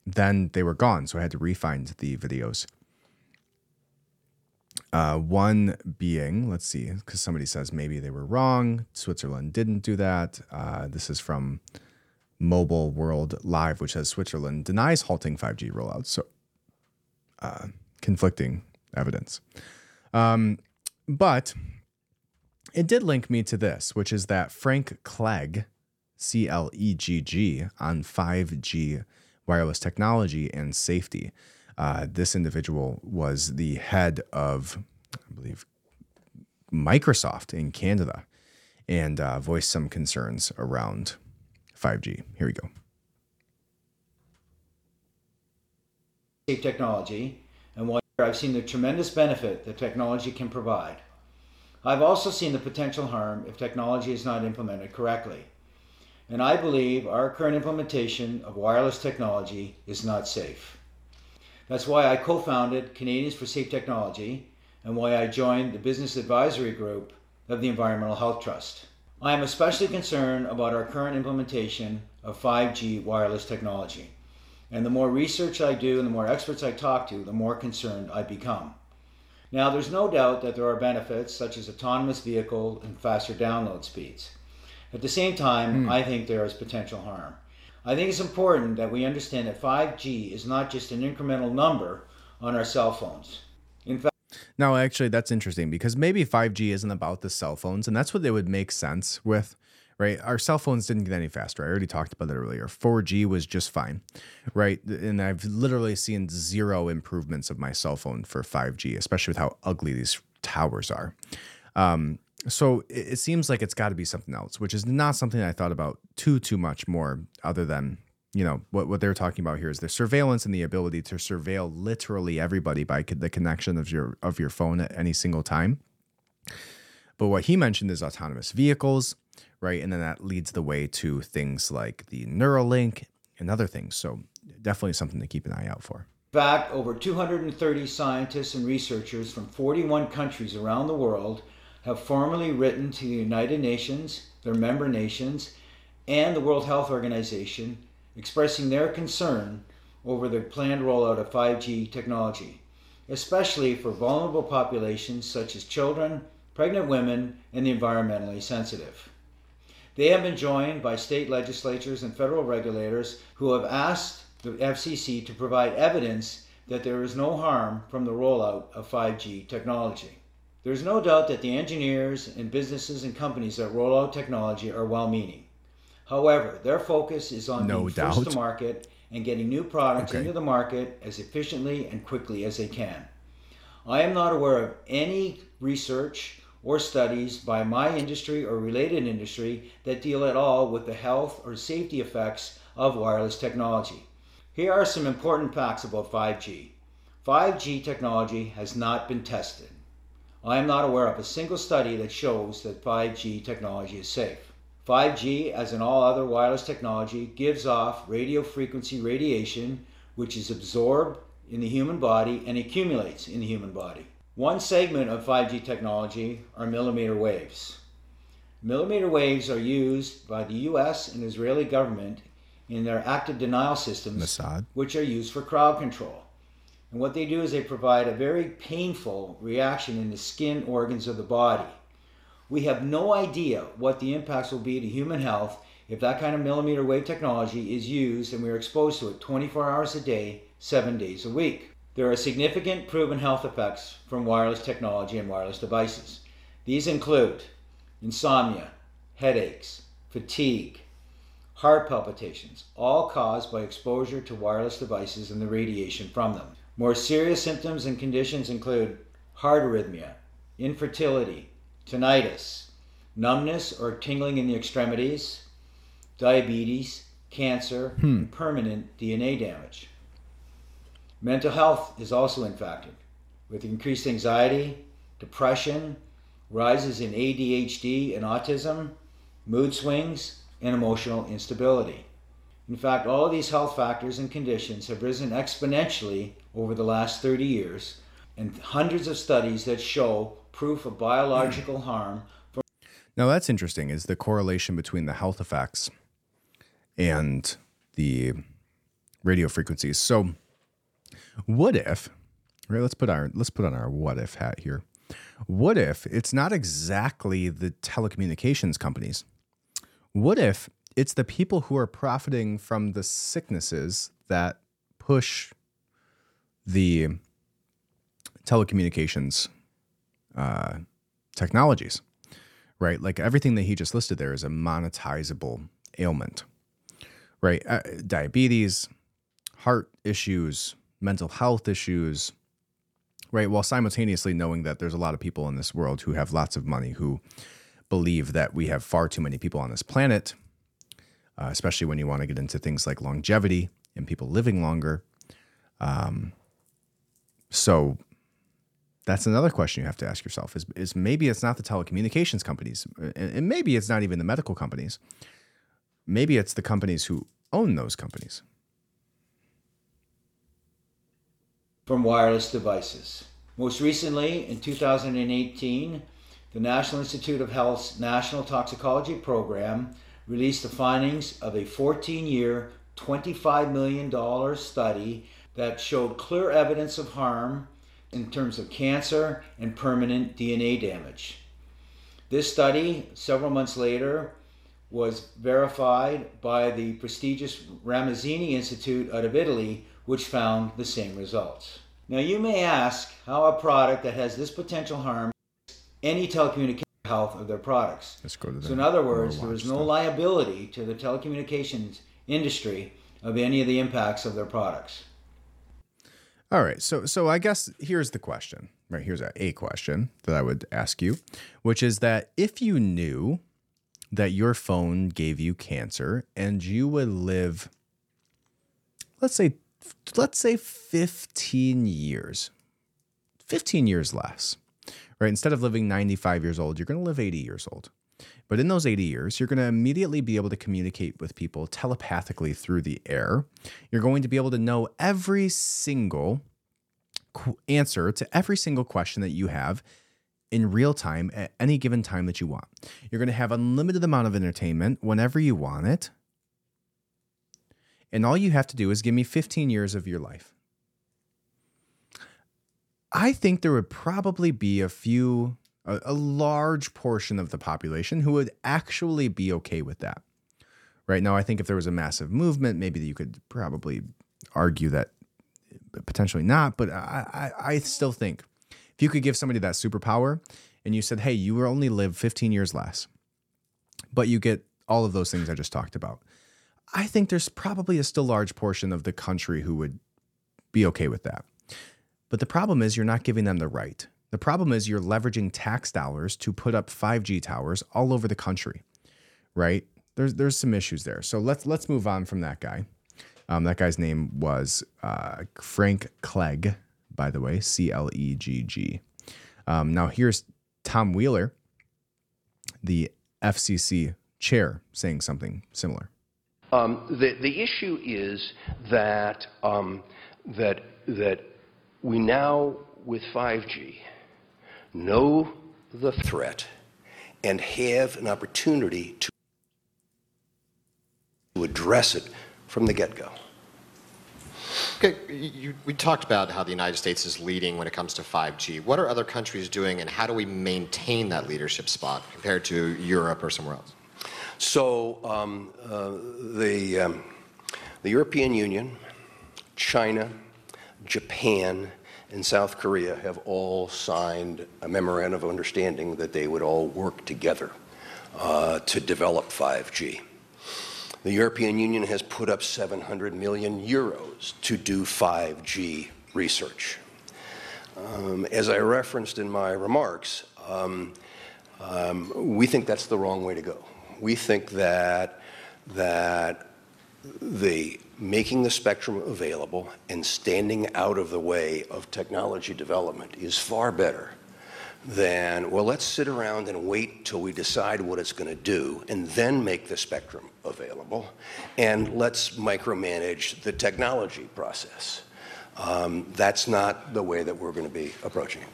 then they were gone. So I had to refind the videos. Uh, one being, let's see, because somebody says maybe they were wrong. Switzerland didn't do that. Uh, this is from Mobile World Live, which says Switzerland denies halting 5G rollouts. So uh, conflicting evidence. Um, but it did link me to this, which is that Frank Clegg, C L E G G, on 5G wireless technology and safety. Uh, this individual was the head of, I believe, Microsoft in Canada and uh, voiced some concerns around 5G. Here we go. Technology and while I've seen the tremendous benefit that technology can provide. I've also seen the potential harm if technology is not implemented correctly. And I believe our current implementation of wireless technology is not safe. That's why I co founded Canadians for Safe Technology and why I joined the business advisory group of the Environmental Health Trust. I am especially concerned about our current implementation of 5G wireless technology. And the more research I do and the more experts I talk to, the more concerned I become. Now, there's no doubt that there are benefits such as autonomous vehicle and faster download speeds. At the same time, hmm. I think there is potential harm. I think it's important that we understand that 5G is not just an incremental number on our cell phones. In fact, Now, actually, that's interesting because maybe 5G isn't about the cell phones, and that's what they would make sense with, right? Our cell phones didn't get any faster. I already talked about that earlier. 4G was just fine, right? And I've literally seen zero improvements of my cell phone for 5G, especially with how ugly these towers are. Um, so it, it seems like it's got to be something else, which is not something I thought about too too much more, other than you know what what they're talking about here is the surveillance and the ability to surveil literally everybody by the connection of your of your phone at any single time. But what he mentioned is autonomous vehicles, right? And then that leads the way to things like the Neuralink and other things. So definitely something to keep an eye out for. In fact, over 230 scientists and researchers from 41 countries around the world have formally written to the United Nations, their member nations, and the World Health Organization expressing their concern over the planned rollout of 5G technology, especially for vulnerable populations such as children, pregnant women, and the environmentally sensitive. They have been joined by state legislatures and federal regulators who have asked the FCC to provide evidence that there is no harm from the rollout of 5G technology. There is no doubt that the engineers and businesses and companies that roll out technology are well meaning. However, their focus is on No being first doubt. to market and getting new products Okay. into the market as efficiently and quickly as they can. I am not aware of any research or studies by my industry or related industry that deal at all with the health or safety effects of wireless technology. Here are some important facts about 5G. 5G technology has not been tested. I am not aware of a single study that shows that 5G technology is safe. 5G, as in all other wireless technology, gives off radio frequency radiation, which is absorbed in the human body and accumulates in the human body. One segment of 5G technology are millimeter waves. Millimeter waves are used by the US and Israeli government in their active denial systems, Mossad. which are used for crowd control. And what they do is they provide a very painful reaction in the skin organs of the body. We have no idea what the impacts will be to human health if that kind of millimeter wave technology is used and we are exposed to it 24 hours a day, seven days a week. There are significant proven health effects from wireless technology and wireless devices. These include insomnia, headaches, fatigue, heart palpitations, all caused by exposure to wireless devices and the radiation from them. More serious symptoms and conditions include heart arrhythmia, infertility, tinnitus, numbness or tingling in the extremities, diabetes, cancer, hmm. and permanent DNA damage. Mental health is also impacted with increased anxiety, depression, rises in ADHD and autism, mood swings, and emotional instability. In fact, all of these health factors and conditions have risen exponentially over the last 30 years, and hundreds of studies that show proof of biological harm from Now that's interesting. Is the correlation between the health effects and the radio frequencies? So, what if? Right. Let's put our let's put on our what if hat here. What if it's not exactly the telecommunications companies? What if it's the people who are profiting from the sicknesses that push the telecommunications uh, technologies? right? Like everything that he just listed there is a monetizable ailment, right? Uh, diabetes, heart issues, mental health issues, right? While simultaneously knowing that there's a lot of people in this world who have lots of money who believe that we have far too many people on this planet, uh, especially when you want to get into things like longevity and people living longer. Um, so that's another question you have to ask yourself is, is maybe it's not the telecommunications companies and, and maybe it's not even the medical companies maybe it's the companies who own those companies from wireless devices. Most recently, in 2018, the National Institute of Health's National Toxicology Program released the findings of a 14 year, $25 million study that showed clear evidence of harm in terms of cancer and permanent DNA damage. This study, several months later, was verified by the prestigious Ramazzini Institute out of Italy, which found the same results. Now, you may ask how a product that has this potential harm any telecommunication health of their products. Let's go to So, in other words, there is no stuff. liability to the telecommunications industry of any of the impacts of their products. All right. So so I guess here's the question. Right, here's a, a question that I would ask you, which is that if you knew that your phone gave you cancer and you would live let's say let's say 15 years. 15 years less. Right? Instead of living 95 years old, you're going to live 80 years old. But in those 80 years, you're going to immediately be able to communicate with people telepathically through the air. You're going to be able to know every single answer to every single question that you have in real time at any given time that you want. You're going to have unlimited amount of entertainment whenever you want it. And all you have to do is give me 15 years of your life. I think there would probably be a few, a, a large portion of the population who would actually be okay with that. Right now, I think if there was a massive movement, maybe you could probably argue that uh, potentially not. But I, I, I still think if you could give somebody that superpower and you said, hey, you only live 15 years less, but you get all of those things I just talked about. I think there's probably a still large portion of the country who would be okay with that. But the problem is you're not giving them the right. The problem is you're leveraging tax dollars to put up 5G towers all over the country, right? There's there's some issues there. So let's let's move on from that guy. Um, that guy's name was uh, Frank Clegg, by the way, C L E G G. Um, now here's Tom Wheeler, the FCC chair, saying something similar. Um, the, the issue is that, um, that, that we now, with 5G, know the threat and have an opportunity to address it from the get-go. Okay, you, we talked about how the United States is leading when it comes to 5G. What are other countries doing, and how do we maintain that leadership spot compared to Europe or somewhere else? So um, uh, the, um, the European Union, China, Japan, and South Korea have all signed a memorandum of understanding that they would all work together uh, to develop 5G. The European Union has put up 700 million euros to do 5G research. Um, as I referenced in my remarks, um, um, we think that's the wrong way to go. We think that that the making the spectrum available and standing out of the way of technology development is far better than well let's sit around and wait till we decide what it's going to do and then make the spectrum available and let's micromanage the technology process. Um, that's not the way that we're going to be approaching it.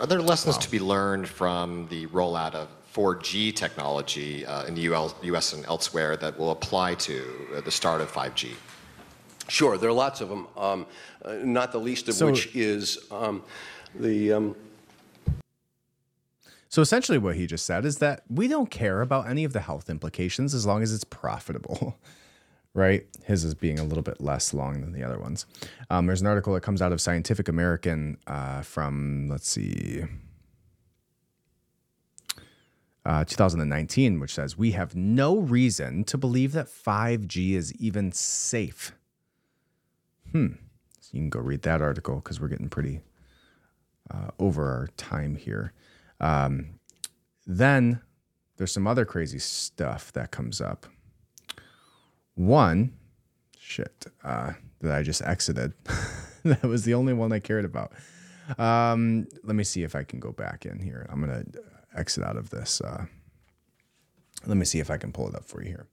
Are there lessons to be learned from the rollout of 4G technology uh, in the UL, US and elsewhere that will apply to uh, the start of 5G? Sure, there are lots of them, um, uh, not the least of So- which is um, the. Um, So essentially, what he just said is that we don't care about any of the health implications as long as it's profitable, right? His is being a little bit less long than the other ones. Um, there's an article that comes out of Scientific American uh, from, let's see, uh, 2019, which says we have no reason to believe that 5G is even safe. Hmm. So you can go read that article because we're getting pretty uh, over our time here. Um, then there's some other crazy stuff that comes up. One, shit, uh, that I just exited. that was the only one I cared about. Um, let me see if I can go back in here. I'm gonna exit out of this. Uh, let me see if I can pull it up for you here.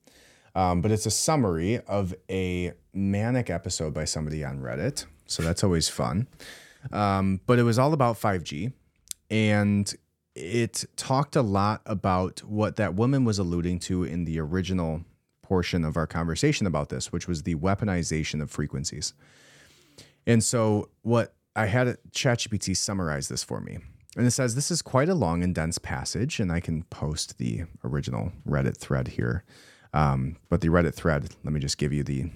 Um, but it's a summary of a manic episode by somebody on Reddit. So that's always fun. Um, but it was all about 5G. And it talked a lot about what that woman was alluding to in the original portion of our conversation about this, which was the weaponization of frequencies. And so, what I had ChatGPT summarize this for me. And it says this is quite a long and dense passage, and I can post the original Reddit thread here. Um, but the Reddit thread, let me just give you the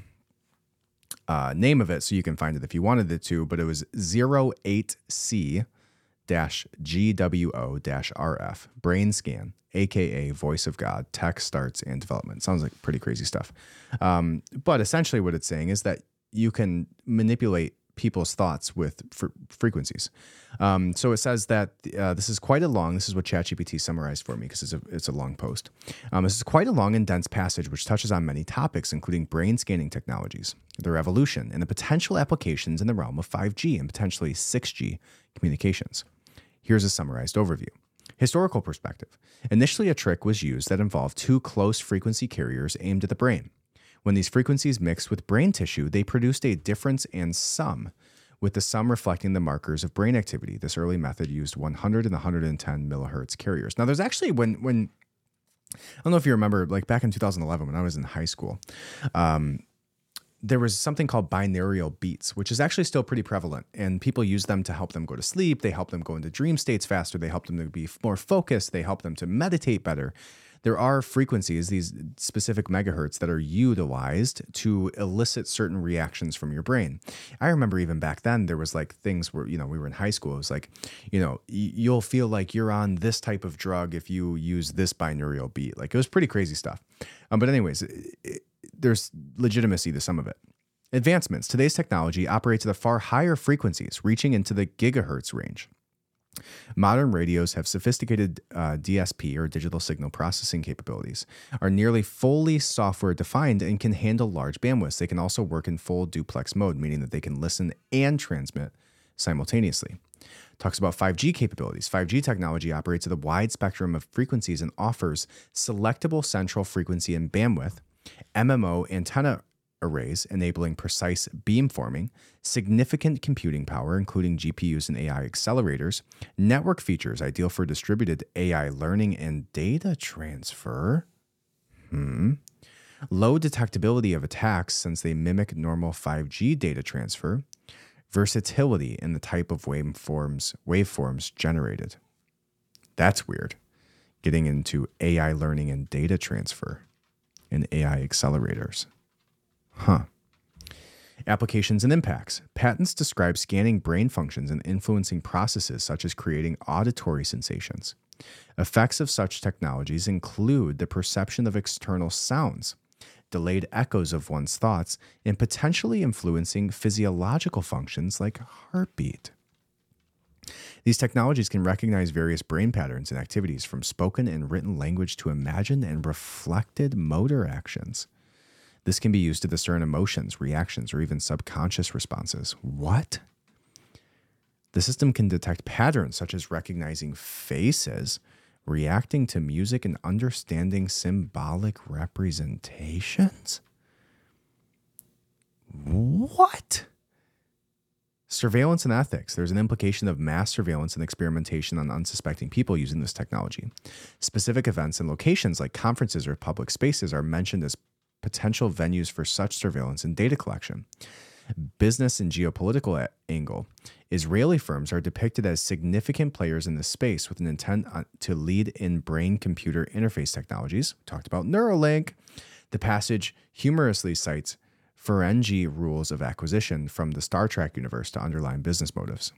uh, name of it so you can find it if you wanted it to. But it was 08C GWO RF brain scan, aka voice of God, tech starts and development. Sounds like pretty crazy stuff. Um, but essentially, what it's saying is that you can manipulate people's thoughts with fr- frequencies. Um, so it says that uh, this is quite a long. This is what ChatGPT summarized for me because it's a it's a long post. Um, this is quite a long and dense passage which touches on many topics, including brain scanning technologies, their evolution, and the potential applications in the realm of 5G and potentially 6G communications. Here's a summarized overview. Historical perspective. Initially, a trick was used that involved two close frequency carriers aimed at the brain. When these frequencies mixed with brain tissue, they produced a difference and sum, with the sum reflecting the markers of brain activity. This early method used 100 and 110 millihertz carriers. Now, there's actually when when I don't know if you remember, like back in 2011 when I was in high school, um, there was something called binaural beats, which is actually still pretty prevalent. And people use them to help them go to sleep. They help them go into dream states faster. They help them to be more focused. They help them to meditate better. There are frequencies, these specific megahertz, that are utilized to elicit certain reactions from your brain. I remember even back then, there was like things where, you know, we were in high school. It was like, you know, you'll feel like you're on this type of drug if you use this binaural beat. Like it was pretty crazy stuff. Um, but, anyways, it, there's legitimacy to some of it. Advancements. Today's technology operates at a far higher frequencies, reaching into the gigahertz range. Modern radios have sophisticated uh, DSP or digital signal processing capabilities, are nearly fully software defined, and can handle large bandwidths. They can also work in full duplex mode, meaning that they can listen and transmit simultaneously. Talks about 5G capabilities. 5G technology operates at a wide spectrum of frequencies and offers selectable central frequency and bandwidth MMO antenna arrays enabling precise beamforming, significant computing power, including GPUs and AI accelerators, network features ideal for distributed AI learning and data transfer. Hmm. Low detectability of attacks since they mimic normal 5G data transfer. Versatility in the type of waveforms, waveforms generated. That's weird. Getting into AI learning and data transfer and AI accelerators. Huh. Applications and impacts. Patents describe scanning brain functions and influencing processes such as creating auditory sensations. Effects of such technologies include the perception of external sounds, delayed echoes of one's thoughts, and potentially influencing physiological functions like heartbeat. These technologies can recognize various brain patterns and activities from spoken and written language to imagined and reflected motor actions. This can be used to discern emotions, reactions, or even subconscious responses. What? The system can detect patterns such as recognizing faces, reacting to music, and understanding symbolic representations? What? Surveillance and ethics. There's an implication of mass surveillance and experimentation on unsuspecting people using this technology. Specific events and locations like conferences or public spaces are mentioned as potential venues for such surveillance and data collection. Business and geopolitical angle. Israeli firms are depicted as significant players in this space with an intent to lead in brain computer interface technologies. We talked about Neuralink. The passage humorously cites Ferengi rules of acquisition from the Star Trek universe to underline business motives.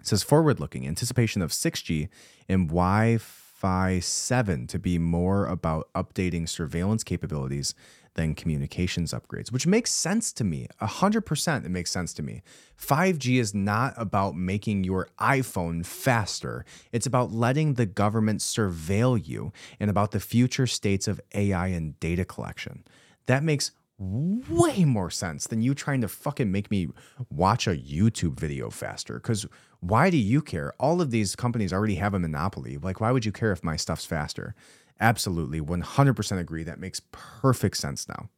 It says forward looking, anticipation of 6G and Wi Fi 7 to be more about updating surveillance capabilities than communications upgrades, which makes sense to me. 100% it makes sense to me. 5G is not about making your iPhone faster, it's about letting the government surveil you and about the future states of AI and data collection. That makes way more sense than you trying to fucking make me watch a YouTube video faster. Because why do you care? All of these companies already have a monopoly. Like, why would you care if my stuff's faster? Absolutely, 100% agree. That makes perfect sense now.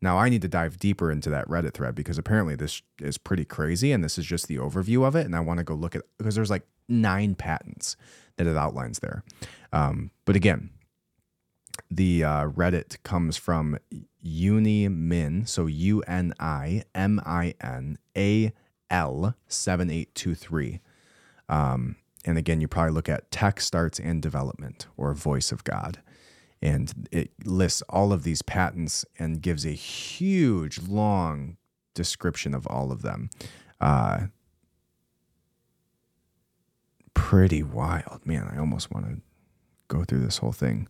Now, I need to dive deeper into that Reddit thread because apparently this is pretty crazy and this is just the overview of it. And I want to go look at because there's like nine patents that it outlines there. Um, but again, the uh, Reddit comes from Unimin, so U N I M I N A L 7823. Um, and again, you probably look at tech starts and development or voice of God. And it lists all of these patents and gives a huge, long description of all of them. Uh, pretty wild. Man, I almost want to go through this whole thing,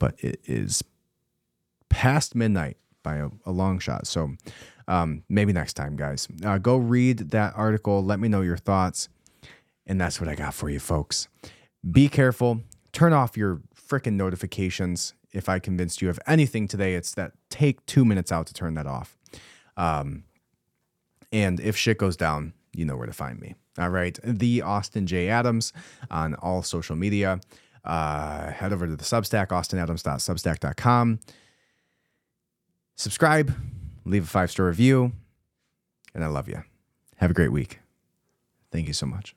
but it is past midnight by a, a long shot. So um, maybe next time, guys. Uh, go read that article. Let me know your thoughts. And that's what I got for you, folks. Be careful. Turn off your freaking notifications. If I convinced you of anything today, it's that take two minutes out to turn that off. Um, and if shit goes down, you know where to find me. All right. The Austin J. Adams on all social media. Uh, head over to the Substack, austinadams.substack.com. Subscribe, leave a five star review, and I love you. Have a great week. Thank you so much.